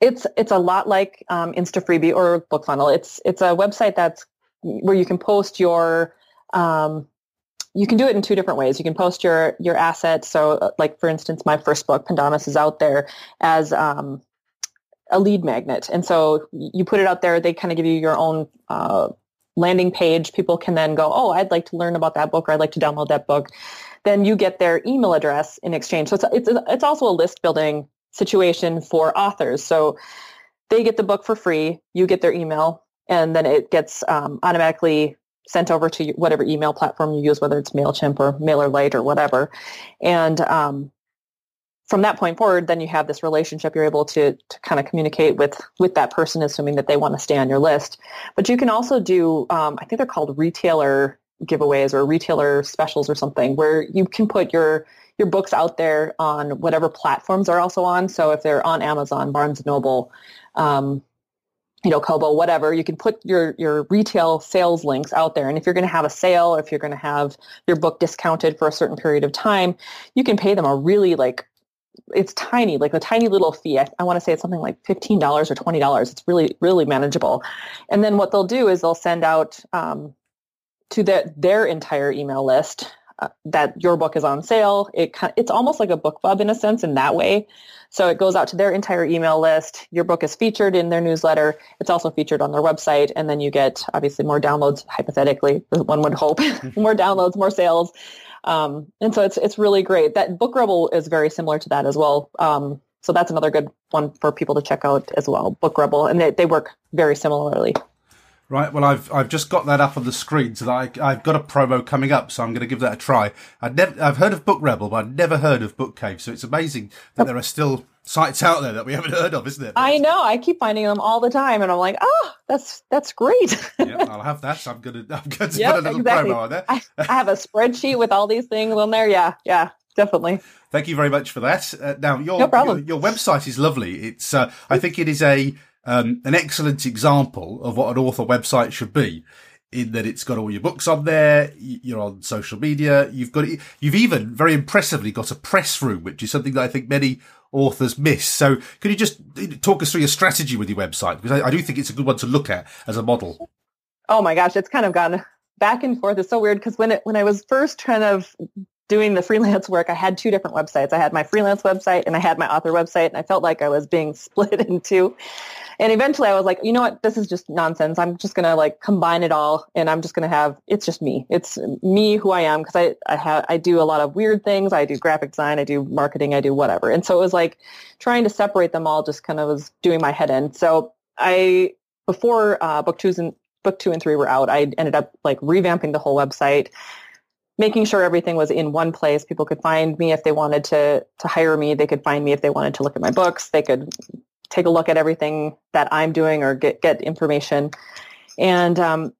It's it's a lot like um, InstaFreebie or BookFunnel. It's it's a website that's where you can post your um, you can do it in two different ways. You can post your your assets. So, uh, like for instance, my first book, Pendomus, is out there as um, a lead magnet. And so you put it out there, they kind of give you your own uh, landing page. People can then go, oh, I'd like to learn about that book or I'd like to download that book. Then you get their email address in exchange. So it's, it's, it's also a list building situation for authors. So they get the book for free, you get their email, and then it gets um, automatically sent over to whatever email platform you use, whether it's MailChimp or MailerLite or whatever. And um, from that point forward, then you have this relationship. You're able to, to kind of communicate with with that person, assuming that they want to stay on your list. But you can also do, um, I think they're called retailer giveaways or retailer specials or something, where you can put your your books out there on whatever platforms are also on. So if they're on Amazon, Barnes & Noble, um, you know, Kobo, whatever, you can put your, your retail sales links out there. And if you're going to have a sale, if you're going to have your book discounted for a certain period of time, you can pay them a really like it's tiny, like a tiny little fee. I, I want to say it's something like $15 or $20. It's really, really manageable. And then what they'll do is they'll send out um, to the, their entire email list uh, that your book is on sale. It It's almost like a BookBub in a sense in that way. So it goes out to their entire email list. Your book is featured in their newsletter. It's also featured on their website. And then you get obviously more downloads, hypothetically, one would hope, more downloads, more sales. Um, and so it's it's really great. That Book Rebel is very similar to that as well. Um, so that's another good one for people to check out as well. Book Rebel, and they, they work very similarly. Right. Well, I've I've just got that up on the screen, so I, I've got a promo coming up, so I'm going to give that a try. I've never I've heard of Book Rebel, but I've never heard of Book Cave. So it's amazing that there are still sites out there that we haven't heard of, isn't it? I know. I keep finding them all the time, and I'm like, oh, that's that's great. yeah, I'll have that. So I'm gonna I'm going to yep, put a little exactly. promo on there. I, I, have a spreadsheet with all these things on there. Yeah, yeah, definitely. Thank you very much for that. Uh, now your, no your, your website is lovely. It's uh, I think it is a um, an excellent example of what an author website should be in that it's got all your books on there. You're on social media. You've got, you've even very impressively got a press room, which is something that I think many authors miss. So could you just talk us through your strategy with your website? Because I, I do think it's a good one to look at as a model. Oh my gosh, it's kind of gone back and forth. It's so weird because when it, when I was first kind of doing the freelance work, I had two different websites. I had my freelance website and I had my author website, and I felt like I was being split in two. And eventually I was like, you know what? This is just nonsense. I'm just going to like combine it all and I'm just going to have, it's just me. It's me who I am because I, I have, I do a lot of weird things. I do graphic design. I do marketing. I do whatever. And so it was like trying to separate them all just kind of was doing my head in. So I, before uh, book two and book two and three were out, I ended up like revamping the whole website making sure everything was in one place. People could find me if they wanted to to hire me. They could find me if they wanted to look at my books. They could take a look at everything that I'm doing or get, get information. And um,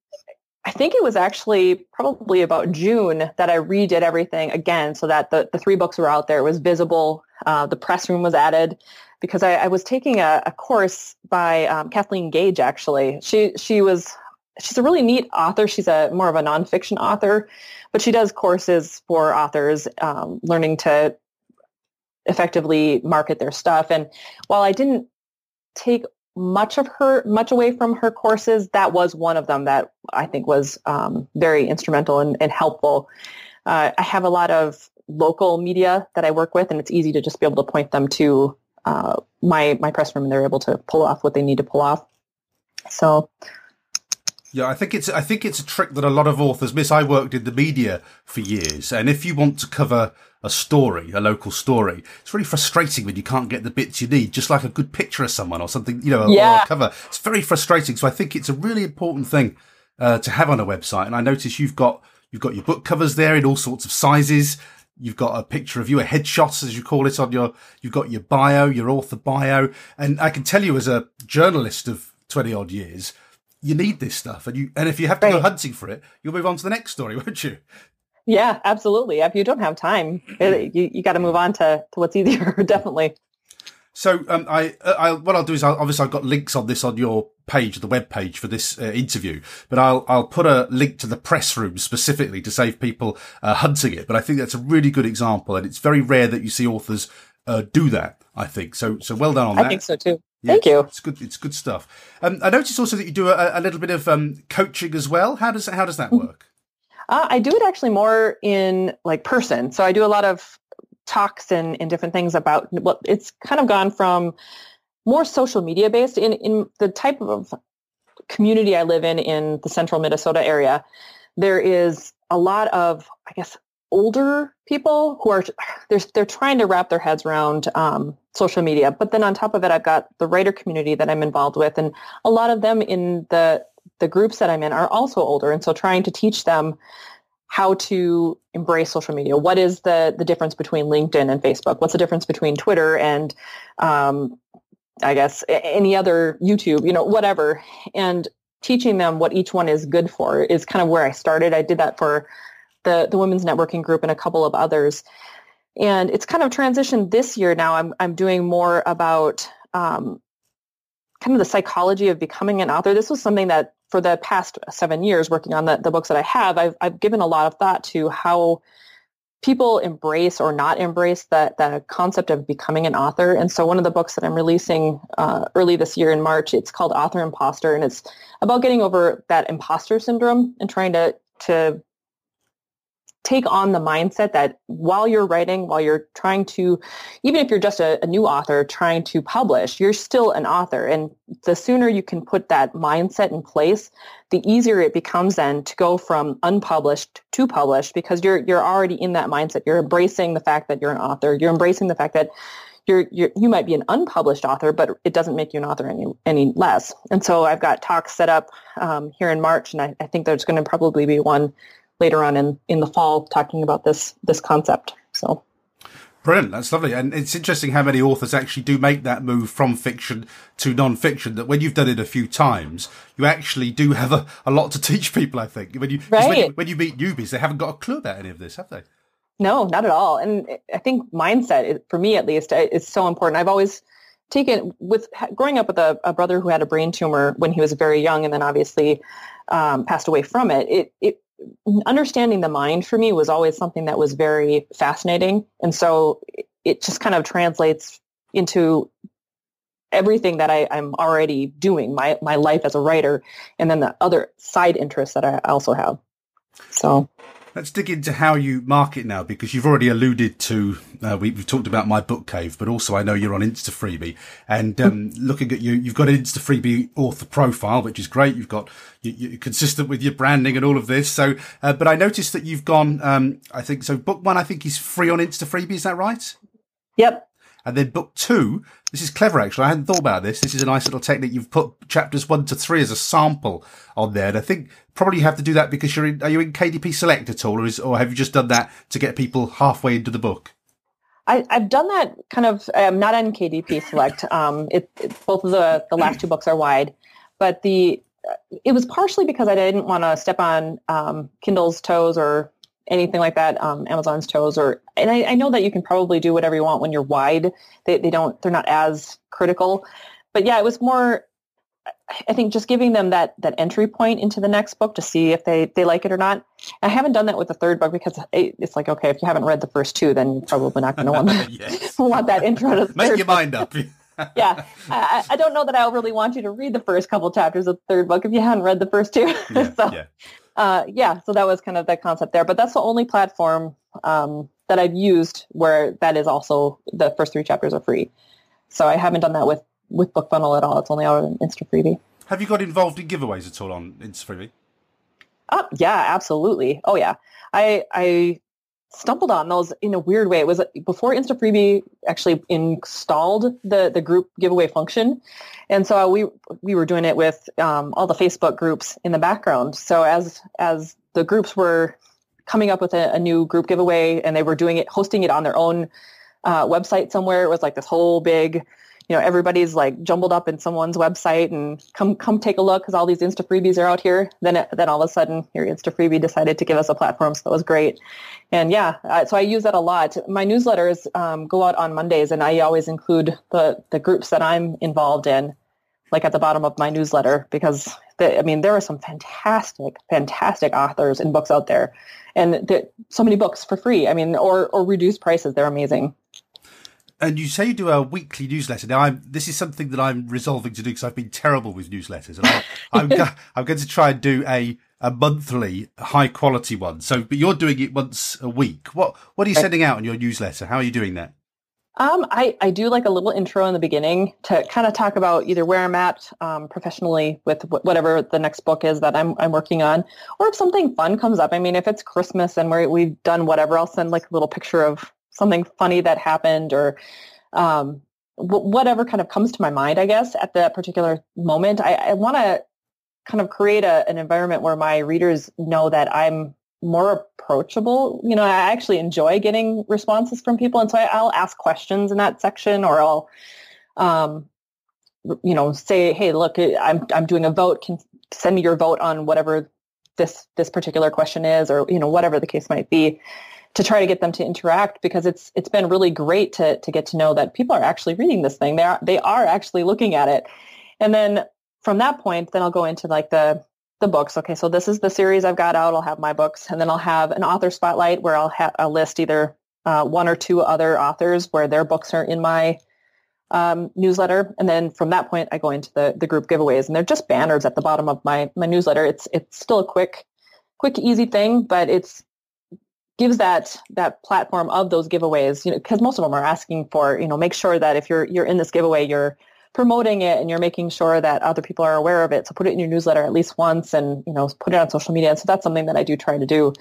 I think it was actually probably about June that I redid everything again so that the, the three books were out there. It was visible. Uh, the press room was added because I, I was taking a, a course by um, Kathleen Gage, actually. She, she was, she's a really neat author. She's a more of a nonfiction author, but she does courses for authors um, learning to effectively market their stuff. And while I didn't take much of her much away from her courses that was one of them that i think was um, very instrumental and, and helpful uh, i have a lot of local media that i work with and it's easy to just be able to point them to uh, my my press room and they're able to pull off what they need to pull off so yeah, I think it's I think it's a trick that a lot of authors miss. I worked in the media for years, and if you want to cover a story, a local story, it's really frustrating when you can't get the bits you need, just like a good picture of someone or something, you know, yeah. or a cover. It's very frustrating. So I think it's a really important thing uh, to have on a website. And I notice you've got you've got your book covers there in all sorts of sizes. You've got a picture of you, a headshot, as you call it, on your. You've got your bio, your author bio, and I can tell you, as a journalist of twenty odd years, you need this stuff, and you and if you have to right. go hunting for it, you'll move on to the next story, won't you? Yeah, absolutely. If you don't have time, you you got to move on to to what's easier. Definitely. So um, I, uh, I, what I'll do is I'll, obviously I've got links on this on your page, the web page for this uh, interview, but I'll I'll put a link to the press room specifically to save people uh, hunting it. But I think that's a really good example, and it's very rare that you see authors uh, do that. I think so. So well done on that. I think so too. Yeah, Thank you. It's good. It's good stuff. Um, I noticed also that you do a, a little bit of um, coaching as well. How does how does that mm-hmm. work? Uh, I do it actually more in like person. So I do a lot of talks and, and different things about what well, it's kind of gone from more social media based in, in the type of community I live in in the central Minnesota area. There is a lot of, I guess, older people who are they're they're trying to wrap their heads around um, social media. But then on top of it, I've got the writer community that I'm involved with, and a lot of them in the the groups that I'm in are also older, and so trying to teach them how to embrace social media. What is the the difference between LinkedIn and Facebook? What's the difference between Twitter and um, I guess any other YouTube? You know, whatever, and teaching them what each one is good for is kind of where I started. I did that for the the women's networking group and a couple of others, and it's kind of transitioned this year. Now I'm I'm doing more about um, kind of the psychology of becoming an author. This was something that for the past seven years working on the, the books that I have, I've, I've given a lot of thought to how people embrace or not embrace the, the concept of becoming an author. And so one of the books that I'm releasing uh, early this year in March, it's called Author Imposter, and it's about getting over that imposter syndrome and trying to, to take on the mindset that while you're writing, while you're trying to, even if you're just a, a, new author trying to publish, you're still an author. And the sooner you can put that mindset in place, the easier it becomes then to go from unpublished to published because you're you're already in that mindset. You're embracing the fact that you're an author. You're embracing the fact that you're, you're, you might be an unpublished author, but it doesn't make you an author any any less. And so I've got talks set up um, here in March, and I, I think there's going to probably be one later on in, in the fall talking about this this concept. So Brilliant. That's lovely. And it's interesting how many authors actually do make that move from fiction to non-fiction that when you've done it a few times, you actually do have a, a lot to teach people, I think. When you, right. when you, when you meet newbies, they haven't got a clue about any of this, have they? No, not at all. And I think mindset, for me at least, is so important. I've always taken with growing up with a, a brother who had a brain tumor when he was very young and then obviously um, passed away from it. It, it understanding the mind for me was always something that was very fascinating. And so it just kind of translates into everything that I, am already doing, my, my life as a writer, and then the other side interests that I also have. So Let's dig into how you market now, because you've already alluded to. Uh, we, have talked about my book cave, but also I know you're on Insta Freebie, and um, looking at you, you've got an Insta Freebie author profile, which is great. You've got you, are consistent with your branding and all of this. So, uh, but I noticed that you've gone. Um, I think so. Book one, I think, is free on Insta Freebie. Is that right? Yep. And then book two, this is clever actually. I hadn't thought about this. This is a nice little technique. You've put chapters one to three as a sample on there. And I think probably you have to do that because you're in, are you in KDP Select at all or is, or have you just done that to get people halfway into the book? I, have done that kind of, I'm not in KDP Select. Um, it, it, both of the, the last two books are wide, but the, it was partially because I didn't want to step on um, Kindle's toes or anything like that, um, Amazon's toes, or and I, I, know that you can probably do whatever you want when you're wide. They they don't they're not as critical, but yeah, it was more. I think just giving them that that entry point into the next book to see if they they like it or not. I haven't done that with the third book because it's like okay, if you haven't read the first two, then you're probably not going to want yes. want that intro to the Make your book. mind up. yeah, I, I, don't know that I really want you to read the first couple chapters of the third book if you haven't read the first two. Yeah, so, yeah. Uh, yeah, so that was kind of the concept there. But that's the only platform um, that I've used where that is also the first three chapters are free. So I haven't done that with with BookFunnel at all. It's only out on InstaFreebie. Have you got involved in giveaways at all on InstaFreebie? Uh, yeah, absolutely. Oh yeah, I I stumbled on those in a weird way. It was before InstaFreebie actually installed the the group giveaway function, and so we we were doing it with um, all the Facebook groups in the background. So as as the groups were coming up with a, a new group giveaway, and they were doing it, hosting it on their own uh, website somewhere, it was like this whole big you know everybody's like jumbled up in someone's website and come come take a look because all these insta freebies are out here. Then it, then all of a sudden your insta freebie decided to give us a platform so that was great. And yeah uh, so i use that a lot. My newsletters um, go out on mondays and i always include the the groups that i'm involved in like at the bottom of my newsletter because the, i mean there are some fantastic fantastic authors and books out there. And so many books for free i mean or or reduced prices they're amazing and you say you do a weekly newsletter. Now, I'm, this is something that I'm resolving to do because I've been terrible with newsletters, and I, I'm, go, I'm going to try and do a a monthly, high quality one. So, but you're doing it once a week. What what are you sending out in your newsletter? How are you doing that? Um, I, I do like a little intro in the beginning to kind of talk about either where I'm at um, professionally with whatever the next book is that I'm, I'm working on, or if something fun comes up. I mean, if it's Christmas and we're, we've done whatever, I'll send like a little picture of something funny that happened or um, w- whatever kind of comes to my mind, I guess, at that particular moment. I, I want to kind of create a, an environment where my readers know that I'm more approachable. You know, I actually enjoy getting responses from people. And so I, will ask questions in that section or I'll, um, you know, say, hey, look, I'm, I'm doing a vote. Can send me your vote on whatever this, this particular question is or, you know, whatever the case might be to try to get them to interact because it's it's been really great to to get to know that people are actually reading this thing. They are they are actually looking at it. And then from that point, then I'll go into like the the books. Okay, so this is the series I've got out. I'll have my books, and then I'll have an author spotlight where I'll have a list either uh, one or two other authors where their books are in my um, newsletter, and then from that point, I go into the the group giveaways, and they're just banners at the bottom of my my newsletter. It's it's still a quick quick easy thing, but it's gives that that platform of those giveaways you know because most of them are asking for you know make sure that if you're you're in this giveaway you're promoting it and you're making sure that other people are aware of it. So put it in your newsletter at least once and you know put it on social media. And so that's something that i do try to do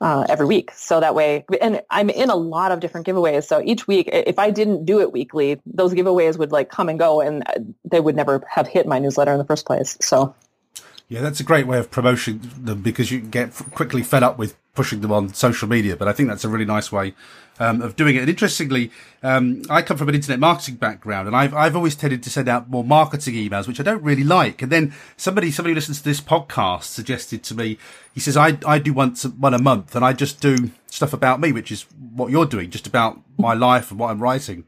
uh, every week. So that way and i'm in a lot of different giveaways. So each week if i didn't do it weekly those giveaways would like come and go and they would never have hit my newsletter in the first place. So yeah, that's a great way of promoting them because you get quickly fed up with pushing them on social media. But I think that's a really nice way um, of doing it. And interestingly, um, I come from an internet marketing background, and I've I've always tended to send out more marketing emails, which I don't really like. And then somebody somebody who listens to this podcast suggested to me, he says I I do once one a month, and I just do stuff about me, which is what you're doing, just about my life and what I'm writing.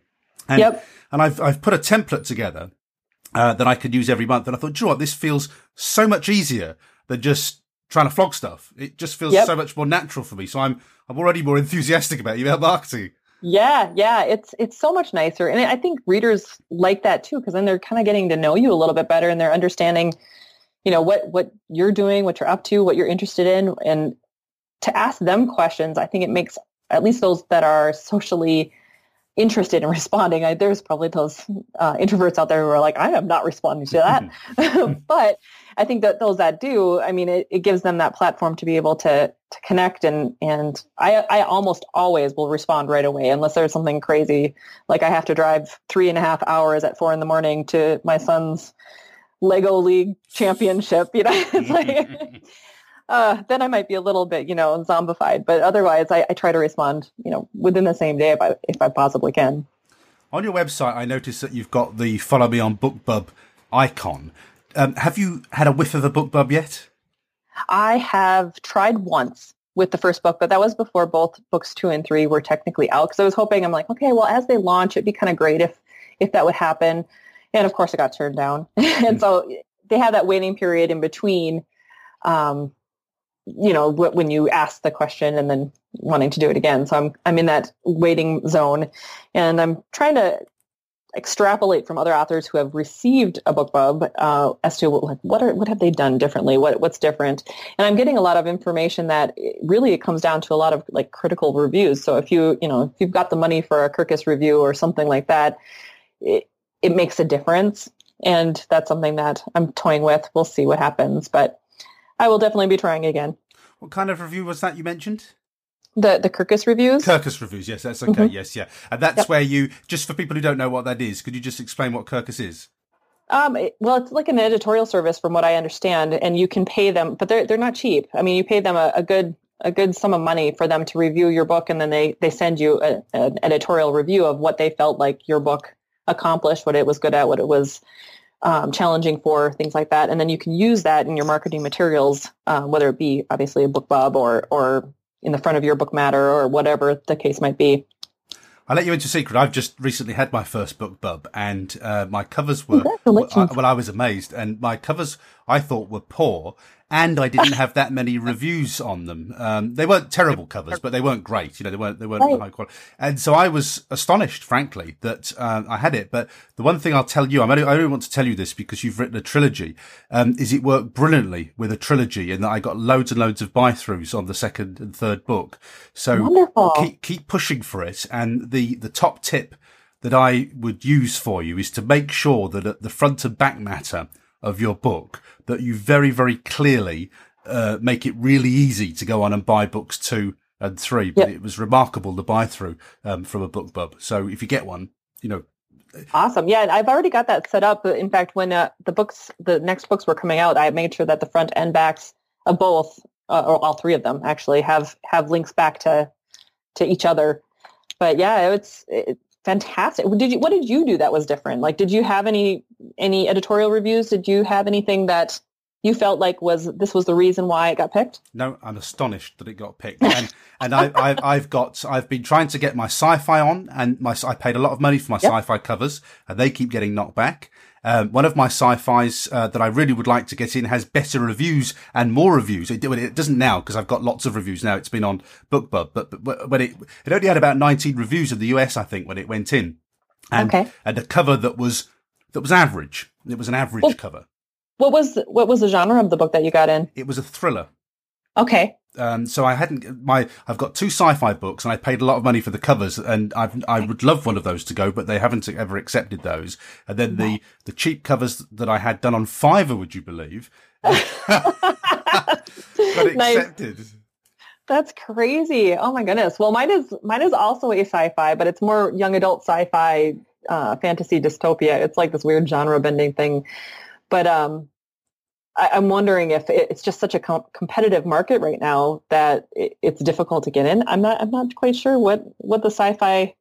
And, yep. And I've I've put a template together uh, that I could use every month. And I thought, you know what, this feels so much easier than just trying to flog stuff. It just feels yep. so much more natural for me. So I'm I'm already more enthusiastic about email marketing. Yeah, yeah, it's it's so much nicer, and I think readers like that too because then they're kind of getting to know you a little bit better, and they're understanding, you know, what what you're doing, what you're up to, what you're interested in, and to ask them questions. I think it makes at least those that are socially interested in responding. I, there's probably those uh, introverts out there who are like, I am not responding to that. but I think that those that do, I mean, it, it gives them that platform to be able to to connect and and I, I almost always will respond right away unless there's something crazy like I have to drive three and a half hours at four in the morning to my son's Lego League championship. You know, it's like uh, then I might be a little bit, you know, zombified. But otherwise, I, I, try to respond, you know, within the same day if I if I possibly can. On your website, I noticed that you've got the follow me on BookBub icon. Um, have you had a whiff of a BookBub yet? I have tried once with the first book, but that was before both books two and three were technically out. Because I was hoping, I'm like, okay, well, as they launch, it'd be kind of great if if that would happen. And of course, it got turned down. and so they have that waiting period in between, um, you know, when you ask the question and then wanting to do it again. So I'm I'm in that waiting zone, and I'm trying to extrapolate from other authors who have received a BookBub uh, as to like what are what have they done differently, what what's different, and I'm getting a lot of information that really it comes down to a lot of like critical reviews. So if you you know if you've got the money for a Kirkus review or something like that, it, it makes a difference, and that's something that I'm toying with. We'll see what happens, but I will definitely be trying again. What kind of review was that you mentioned? The the Kirkus reviews. Kirkus reviews, yes, that's okay. Mm-hmm. Yes, yeah, and that's yep. where you just for people who don't know what that is, could you just explain what Kirkus is? Um, well, it's like an editorial service, from what I understand, and you can pay them, but they're they're not cheap. I mean, you pay them a, a good a good sum of money for them to review your book, and then they they send you a, an editorial review of what they felt like your book accomplished, what it was good at, what it was um, challenging for, things like that, and then you can use that in your marketing materials, uh, whether it be obviously a BookBub or or in the front of your book matter or whatever the case might be. I'll let you into a secret. I've just recently had my first book, Bub, and uh, my covers were well, I, well. I was amazed, and my covers I thought were poor, and I didn't have that many reviews on them. Um, they weren't terrible covers, but they weren't great. You know, they weren't they weren't high quality. And so I was astonished, frankly, that uh, I had it. But the one thing I'll tell you, I'm only, I only want to tell you this because you've written a trilogy, um, is it worked brilliantly with a trilogy, and that I got loads and loads of buy throughs on the second and third book. So Wonderful. keep keep pushing for it. And the the top tip that I would use for you is to make sure that at the front and back matter of your book that you very, very clearly uh, make it really easy to go on and buy books two and three. But yep. it was remarkable the buy through um, from a BookBub. So if you get one, you know. Awesome. Yeah, I've already got that set up. In fact, when uh, the books, the next books were coming out, I made sure that the front and backs of both, uh, or all three of them actually, have have links back to to each other. But yeah, it's it, fantastic. Did you what did you do that was different? Like did you have any any editorial reviews? Did you have anything that you felt like was this was the reason why it got picked? No, I'm astonished that it got picked. And and I, I I've got I've been trying to get my sci-fi on and my I paid a lot of money for my yep. sci-fi covers and they keep getting knocked back. Um, one of my sci-fis uh, that I really would like to get in has better reviews and more reviews. It, it doesn't now because I've got lots of reviews now. It's been on BookBub, but, but when it it only had about 19 reviews in the US, I think, when it went in, and okay. and a cover that was that was average. It was an average well, cover. What was what was the genre of the book that you got in? It was a thriller. Okay. Um, so I hadn't my I've got two sci-fi books and I paid a lot of money for the covers and I I would love one of those to go, but they haven't ever accepted those. And then the the cheap covers that I had done on Fiverr, would you believe, got accepted. Nice. That's crazy. Oh my goodness. Well, mine is mine is also a sci-fi, but it's more young adult sci-fi, uh, fantasy dystopia. It's like this weird genre bending thing. But um, I, am wondering if it's just such a com- competitive market right now that it, it's difficult to get in. I'm not. I'm not quite sure what what the sci-fi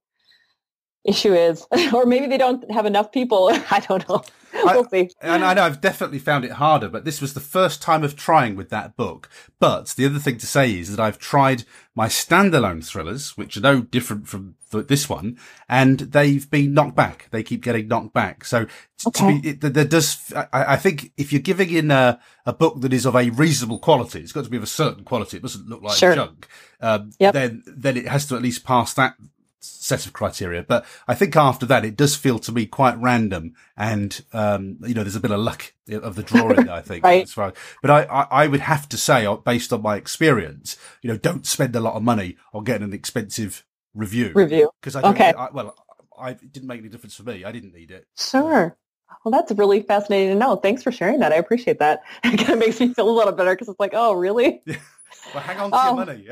issue is, or maybe they don't have enough people. I don't know. We'll I, see. And I know I've definitely found it harder, but this was the first time of trying with that book. But the other thing to say is that I've tried my standalone thrillers, which are no different from this one, and they've been knocked back. They keep getting knocked back. So okay. to be, there does, I, I, think if you're giving in a, a book that is of a reasonable quality, it's got to be of a certain quality. It doesn't look like sure. junk. Um, yep. then, then it has to at least pass that set of criteria. But I think after that, it does feel to me quite random. And, um, you know, there's a bit of luck of the drawing, I think. right. But I, I, I, would have to say, uh, based on my experience, you know, don't spend a lot of money on getting an expensive review. Review. Because I okay. I, well, I, it didn't make any difference for me. I didn't need it. Sure. Well, that's really fascinating to know. Thanks for sharing that. I appreciate that. It kind of makes me feel a little better because it's like, oh, really? Yeah. Well, hang on to your oh. money.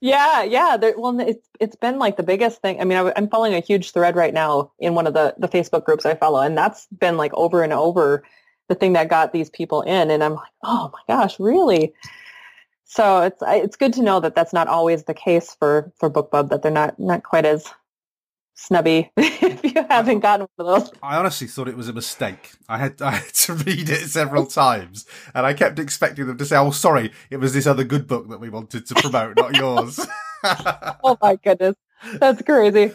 Yeah, yeah. There, well, it's it's been like the biggest thing. I mean, I, am following a huge thread right now in one of the the Facebook groups I follow, and that's been like over and over the thing that got these people in. And I'm like, oh my gosh, really? So it's it's good to know that that's not always the case for for BookBub. That they're not not quite as snubby if you haven't gotten one of those. I honestly thought it was a mistake. I had I had to read it several times, and I kept expecting them to say, "Oh, sorry, it was this other good book that we wanted to promote, not yours." oh my goodness, that's crazy.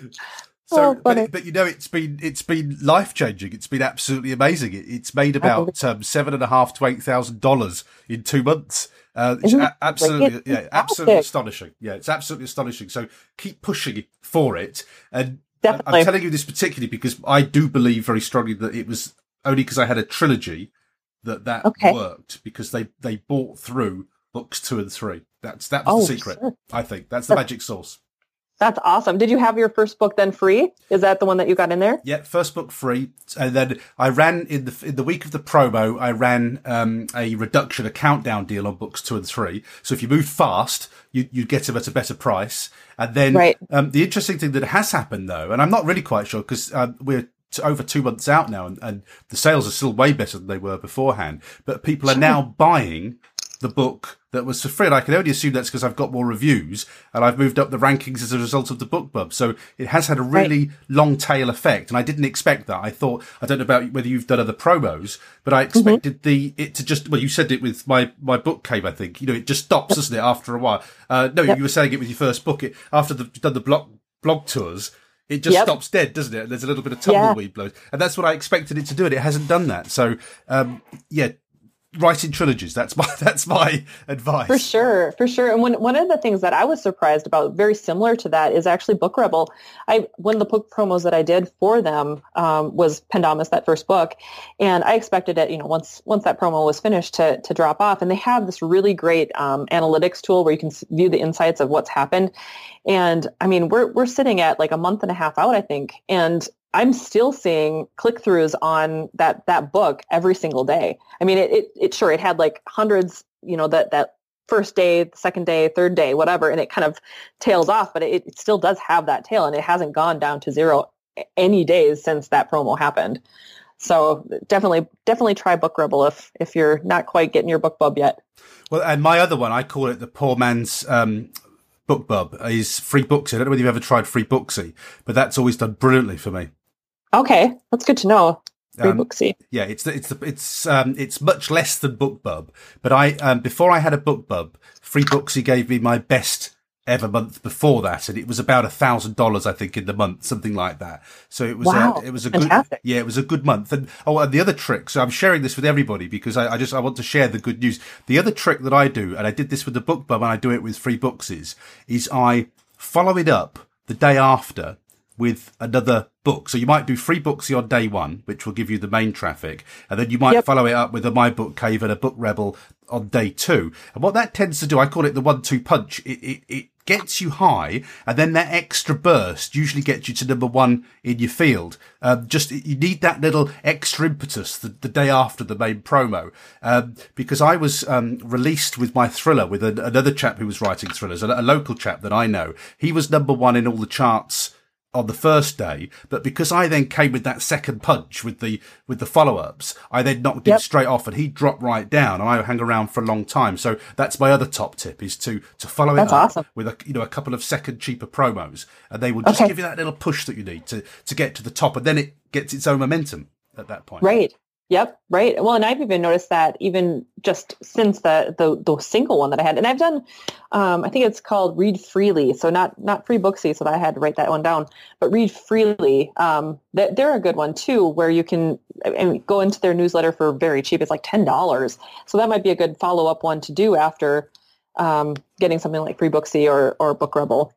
So, oh, but, but, you know, it's been it's been life changing. It's been absolutely amazing. It, it's made about um, seven and a half to eight thousand dollars in two months. Uh, it's a- absolutely, yeah, absolutely astonishing. Yeah, it's absolutely astonishing. So keep pushing for it. And Definitely. I'm telling you this particularly because I do believe very strongly that it was only because I had a trilogy that that okay. worked because they they bought through books two and three. That's that was oh, the secret. Sure. I think that's the magic sauce. That's awesome. Did you have your first book then free? Is that the one that you got in there? Yeah, first book free, and then I ran in the in the week of the promo. I ran um, a reduction, a countdown deal on books two and three. So if you move fast, you you get them at a better price. And then right. um, the interesting thing that has happened though, and I'm not really quite sure because uh, we're over two months out now, and, and the sales are still way better than they were beforehand. But people are now buying the book that was for free. And I can only assume that's because I've got more reviews and I've moved up the rankings as a result of the BookBub. So it has had a really right. long tail effect. And I didn't expect that. I thought, I don't know about whether you've done other promos, but I mm-hmm. expected mm-hmm. the, it to just, well, you said it with my, my book cave, I think, you know, it just stops, doesn't it, after a while? Uh, no, yep. you were saying it with your first book. It, after the, you've done the blog, blog tours, it just yep. stops dead, doesn't it? There's a little bit of tumbleweed yeah. blows, and that's what I expected it to do, and it hasn't done that. So, um, yeah, writing trilogies. That's my that's my advice. For sure, for sure. And one one of the things that I was surprised about, very similar to that, is actually Book Rebel. I one of the book promos that I did for them um, was Pendomus, that first book, and I expected it, you know, once once that promo was finished to to drop off. And they have this really great um, analytics tool where you can view the insights of what's happened. And I mean, we're we're sitting at like a month and a half out, I think, and I'm still seeing click throughs on that that book every single day. I mean, it, it, it sure it had like hundreds, you know, that that first day, second day, third day, whatever, and it kind of tails off, but it, it still does have that tail, and it hasn't gone down to zero any days since that promo happened. So definitely, definitely try Book Rebel if if you're not quite getting your book bub yet. Well, and my other one, I call it the poor man's um, BookBub, is Free Booksy. I don't know whether you've ever tried Free Booksy, but that's always done brilliantly for me. Okay, that's good to know. Free um, Booksy. Yeah, it's it's it's um it's much less than BookBub, but I um before I had a BookBub, Free Booksy gave me my best ever month before that, and it was about a thousand dollars, I think, in the month, something like that. So it was wow, a, it was a fantastic. good yeah, it was a good month. And oh, and the other trick. So I'm sharing this with everybody because I, I, just I want to share the good news. The other trick that I do, and I did this with the BookBub, and I do it with Free Booksies, is I follow it up the day after with another book. So you might do three books on day one, which will give you the main traffic. And then you might yep. follow it up with a My Book Cave and a Book Rebel on day two. And what that tends to do, I call it the one two punch. It, it, it gets you high and then that extra burst usually gets you to number one in your field. Um, just, you need that little extra impetus the, the day after the main promo. Um, because I was, um, released with my thriller with a, another chap who was writing thrillers, a, a local chap that I know. He was number one in all the charts on the first day, but because I then came with that second punch with the with the follow ups, I then knocked yep. him straight off, and he dropped right down, and I hang around for a long time. So that's my other top tip: is to to follow that's it up awesome. with a you know a couple of second cheaper promos, and they will just okay. give you that little push that you need to to get to the top, and then it gets its own momentum at that point. Right. Yep, right. Well, and I've even noticed that even just since the the, the single one that I had, and I've done, um, I think it's called Read Freely. So not not free booksy, so I had to write that one down. But Read Freely, um, they're a good one too, where you can and go into their newsletter for very cheap. It's like ten dollars. So that might be a good follow up one to do after um, getting something like Free Booksy or or Book Rebel.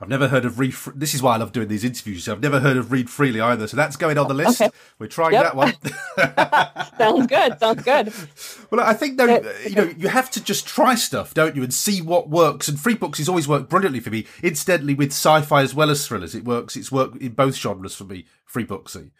I've never heard of read. This is why I love doing these interviews. I've never heard of read freely either. So that's going on the list. Okay. We're trying yep. that one. Sounds good. Sounds good. Well, I think though, you know, you have to just try stuff, don't you, and see what works. And free books has always worked brilliantly for me. Incidentally, with sci-fi as well as thrillers, it works. It's worked in both genres for me. Free booksy.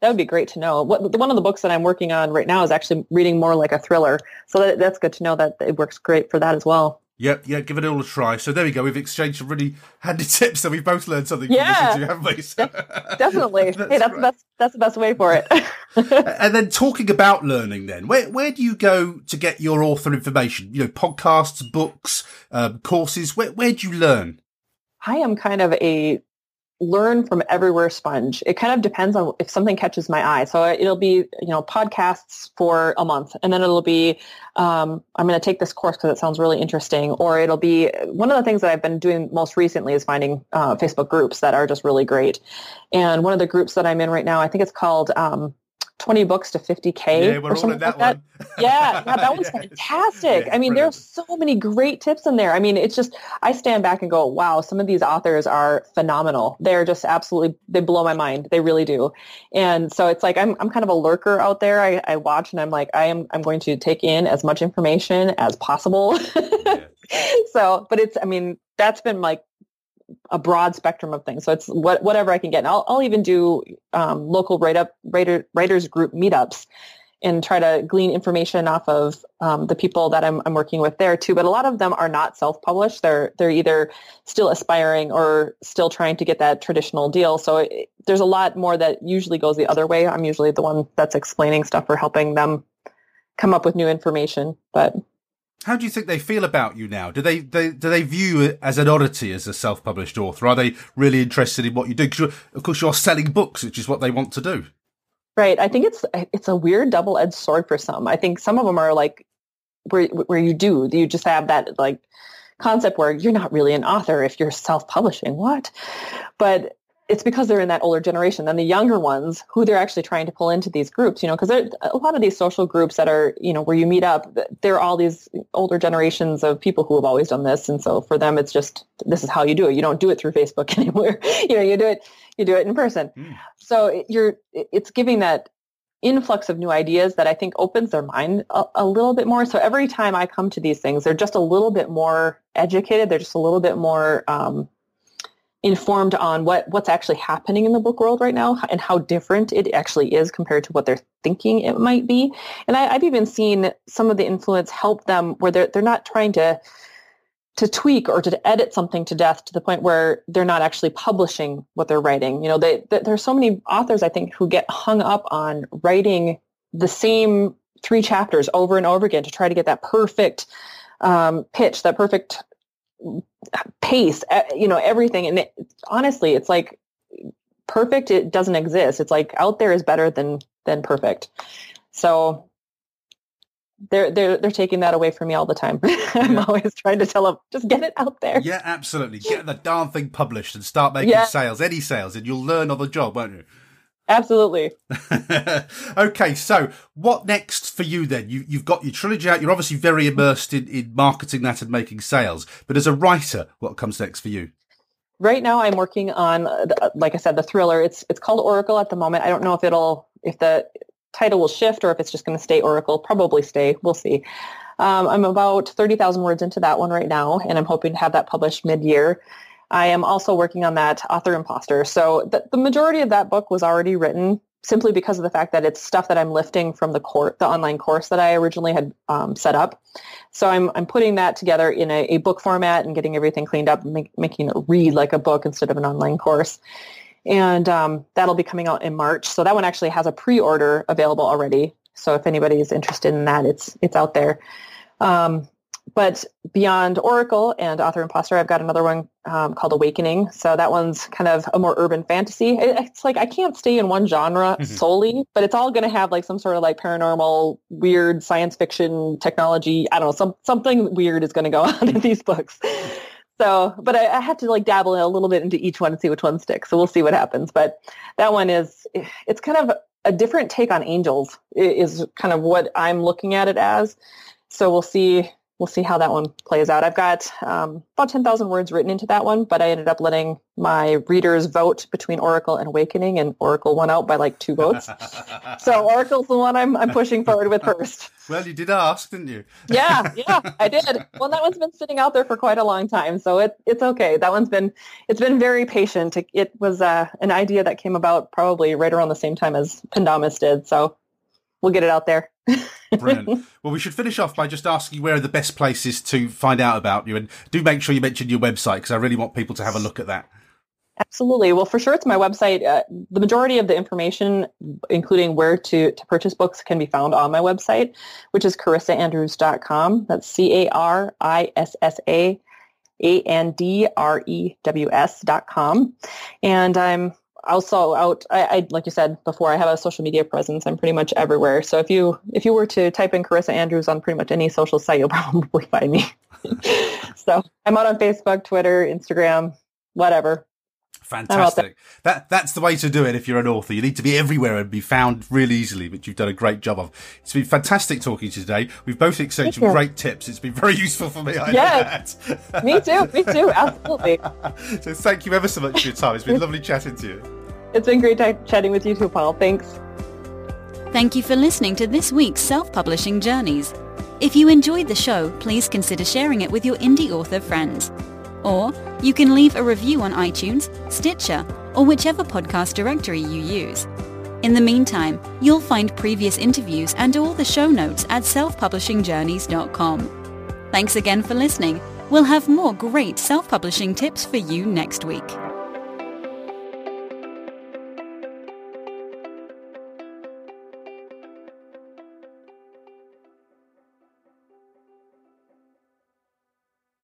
That would be great to know. What, one of the books that I'm working on right now is actually reading more like a thriller. So that, that's good to know that it works great for that as well. Yeah, yeah, give it all a try. So there we go. We've exchanged some really handy tips, so we've both learned something yeah, from listening to, haven't we? So, definitely. that's hey, that's, right. that's that's the best way for it. and then talking about learning, then where where do you go to get your author information? You know, podcasts, books, um, courses. Where where do you learn? I am kind of a learn from everywhere sponge. It kind of depends on if something catches my eye. So it'll be, you know, podcasts for a month and then it'll be, um, I'm going to take this course because it sounds really interesting. Or it'll be one of the things that I've been doing most recently is finding uh, Facebook groups that are just really great. And one of the groups that I'm in right now, I think it's called um, 20 books to 50K yeah, or something like that. that. Yeah, yeah, that was Yeah. fantastic. Yeah, I mean, brilliant. there's so many great tips in there. I mean, it's just, I stand back and go, wow, some of these authors are phenomenal. They're just absolutely, they blow my mind. They really do. And so it's like, I'm, I'm kind of a lurker out there. I, I watch and I'm like, I am, I'm going to take in as much information as possible. so, but it's, I mean, that's been like a broad spectrum of things. So it's what, whatever I can get. And I'll, I'll even do um, local write up writer, writers group meetups and try to glean information off of um, the people that I'm, I'm working with there too. But a lot of them are not self-published. They're they're either still aspiring or still trying to get that traditional deal. So it, there's a lot more that usually goes the other way. I'm usually the one that's explaining stuff or helping them come up with new information. But How do you think they feel about you now? Do they, they do they view it as an oddity as a self-published author? Are they really interested in what you do? Because of course you're selling books, which is what they want to do. Right. I think it's it's a weird double-edged sword for some. I think some of them are like where where you do you just have that like concept where you're not really an author if you're self-publishing. What? But it's because they're in that older generation. Then the younger ones who they're actually trying to pull into these groups, you know, because a lot of these social groups that are, you know, where you meet up, they're all these older generations of people who have always done this. And so for them, it's just, this is how you do it. You don't do it through Facebook anymore. you know, you do it, you do it in person. Mm. So you're, it's giving that influx of new ideas that I think opens their mind a, a little bit more. So every time I come to these things, they're just a little bit more educated. They're just a little bit more um, informed on what what's actually happening in the book world right now and how different it actually is compared to what they're thinking it might be. And I, I've even seen some of the influence help them where they're they're not trying to to tweak or to edit something to death to the point where they're not actually publishing what they're writing. You know, they, they, there's so many authors I think who get hung up on writing the same three chapters over and over again to try to get that perfect um, pitch, that perfect pace, uh, you know, everything. And it, honestly, it's like perfect. It doesn't exist. It's like out there is better than than perfect. So they're they're they're taking that away from me all the time. I'm Yeah. always trying to tell them just get it out there. Yeah, absolutely. Get the darn thing published and start making Yeah. sales, any sales, and you'll learn on the job, won't you? Absolutely. okay, so what next for you then? You, you've got your trilogy out. You're obviously very immersed in, in marketing that and making sales. But as a writer, what comes next for you? Right now, I'm working on, uh, the- like I said, the thriller. It's it's called Oracle at the moment. I don't know if it'll if the title will shift or if it's just going to stay Oracle. Probably stay. We'll see. Um, I'm about thirty thousand words into that one right now, and I'm hoping to have that published mid-year. I am also working on that author imposter. So the, the majority of that book was already written simply because of the fact that it's stuff that I'm lifting from the court, the online course that I originally had um, set up. So I'm I'm putting that together in a, a book format and getting everything cleaned up, make, making it read like a book instead of an online course. And um, that'll be coming out in March. So that one actually has a pre-order available already. So if anybody is interested in that, it's it's out there. Um, but beyond Oracle and Author Imposter, I've got another one um, called Awakening. So that one's kind of a more urban fantasy. It- it's like I can't stay in one genre Mhm. solely, but it's all going to have like some sort of like paranormal, weird science fiction technology. I don't know, some something weird is going to go on in these books. So, but I, I have to like dabble a little bit into each one and see which one sticks. So we'll see what happens. But that one is, it's kind of a different take on angels is kind of what I'm looking at it as. So we'll see we'll see how that one plays out. I've got um, about 10,000 words written into that one, but I ended up letting my readers vote between Oracle and Awakening, and Oracle won out by like two votes. so Oracle's the one I'm, I'm pushing forward with first. well, you did ask, didn't you? Yeah, yeah, I did. Well, that one's been sitting out there for quite a long time, so it, it's okay. That one's been it's been very patient. It, it was uh, an idea that came about probably right around the same time as Pendomus did, so we'll get it out there. Brilliant. well, we should finish off by just asking where are the best places to find out about you, and do make sure you mention your website because I really want people to have a look at that. Absolutely. Well, for sure, it's my website. Uh, the majority of the information, including where to, to purchase books, can be found on my website, which is carissaandrews.com. That's C-A-R-I-S-S-A A-N-D-R-E-W-S dot com. And I'm also out, I, I, like you said before, I have a social media presence. I'm pretty much everywhere. So if you, if you were to type in Carissa Andrews on pretty much any social site, you'll probably find me. so I'm out on Facebook, Twitter, Instagram, whatever. Fantastic. That that's the way to do it if you're an author. You need to be everywhere and be found really easily, which you've done a great job of. It's been fantastic talking to you today. We've both exchanged some great tips. It's been very useful for me. I yes. me too. Me too. Absolutely. so thank you ever so much for your time. It's been lovely chatting to you. It's been great t- chatting with you too, Paul. Thanks. Thank you for listening to this week's Self-Publishing Journeys. If you enjoyed the show, please consider sharing it with your indie author friends. Or you can leave a review on iTunes, Stitcher, or whichever podcast directory you use. In the meantime, you'll find previous interviews and all the show notes at selfpublishingjourneys.com. Thanks again for listening. We'll have more great self-publishing tips for you next week.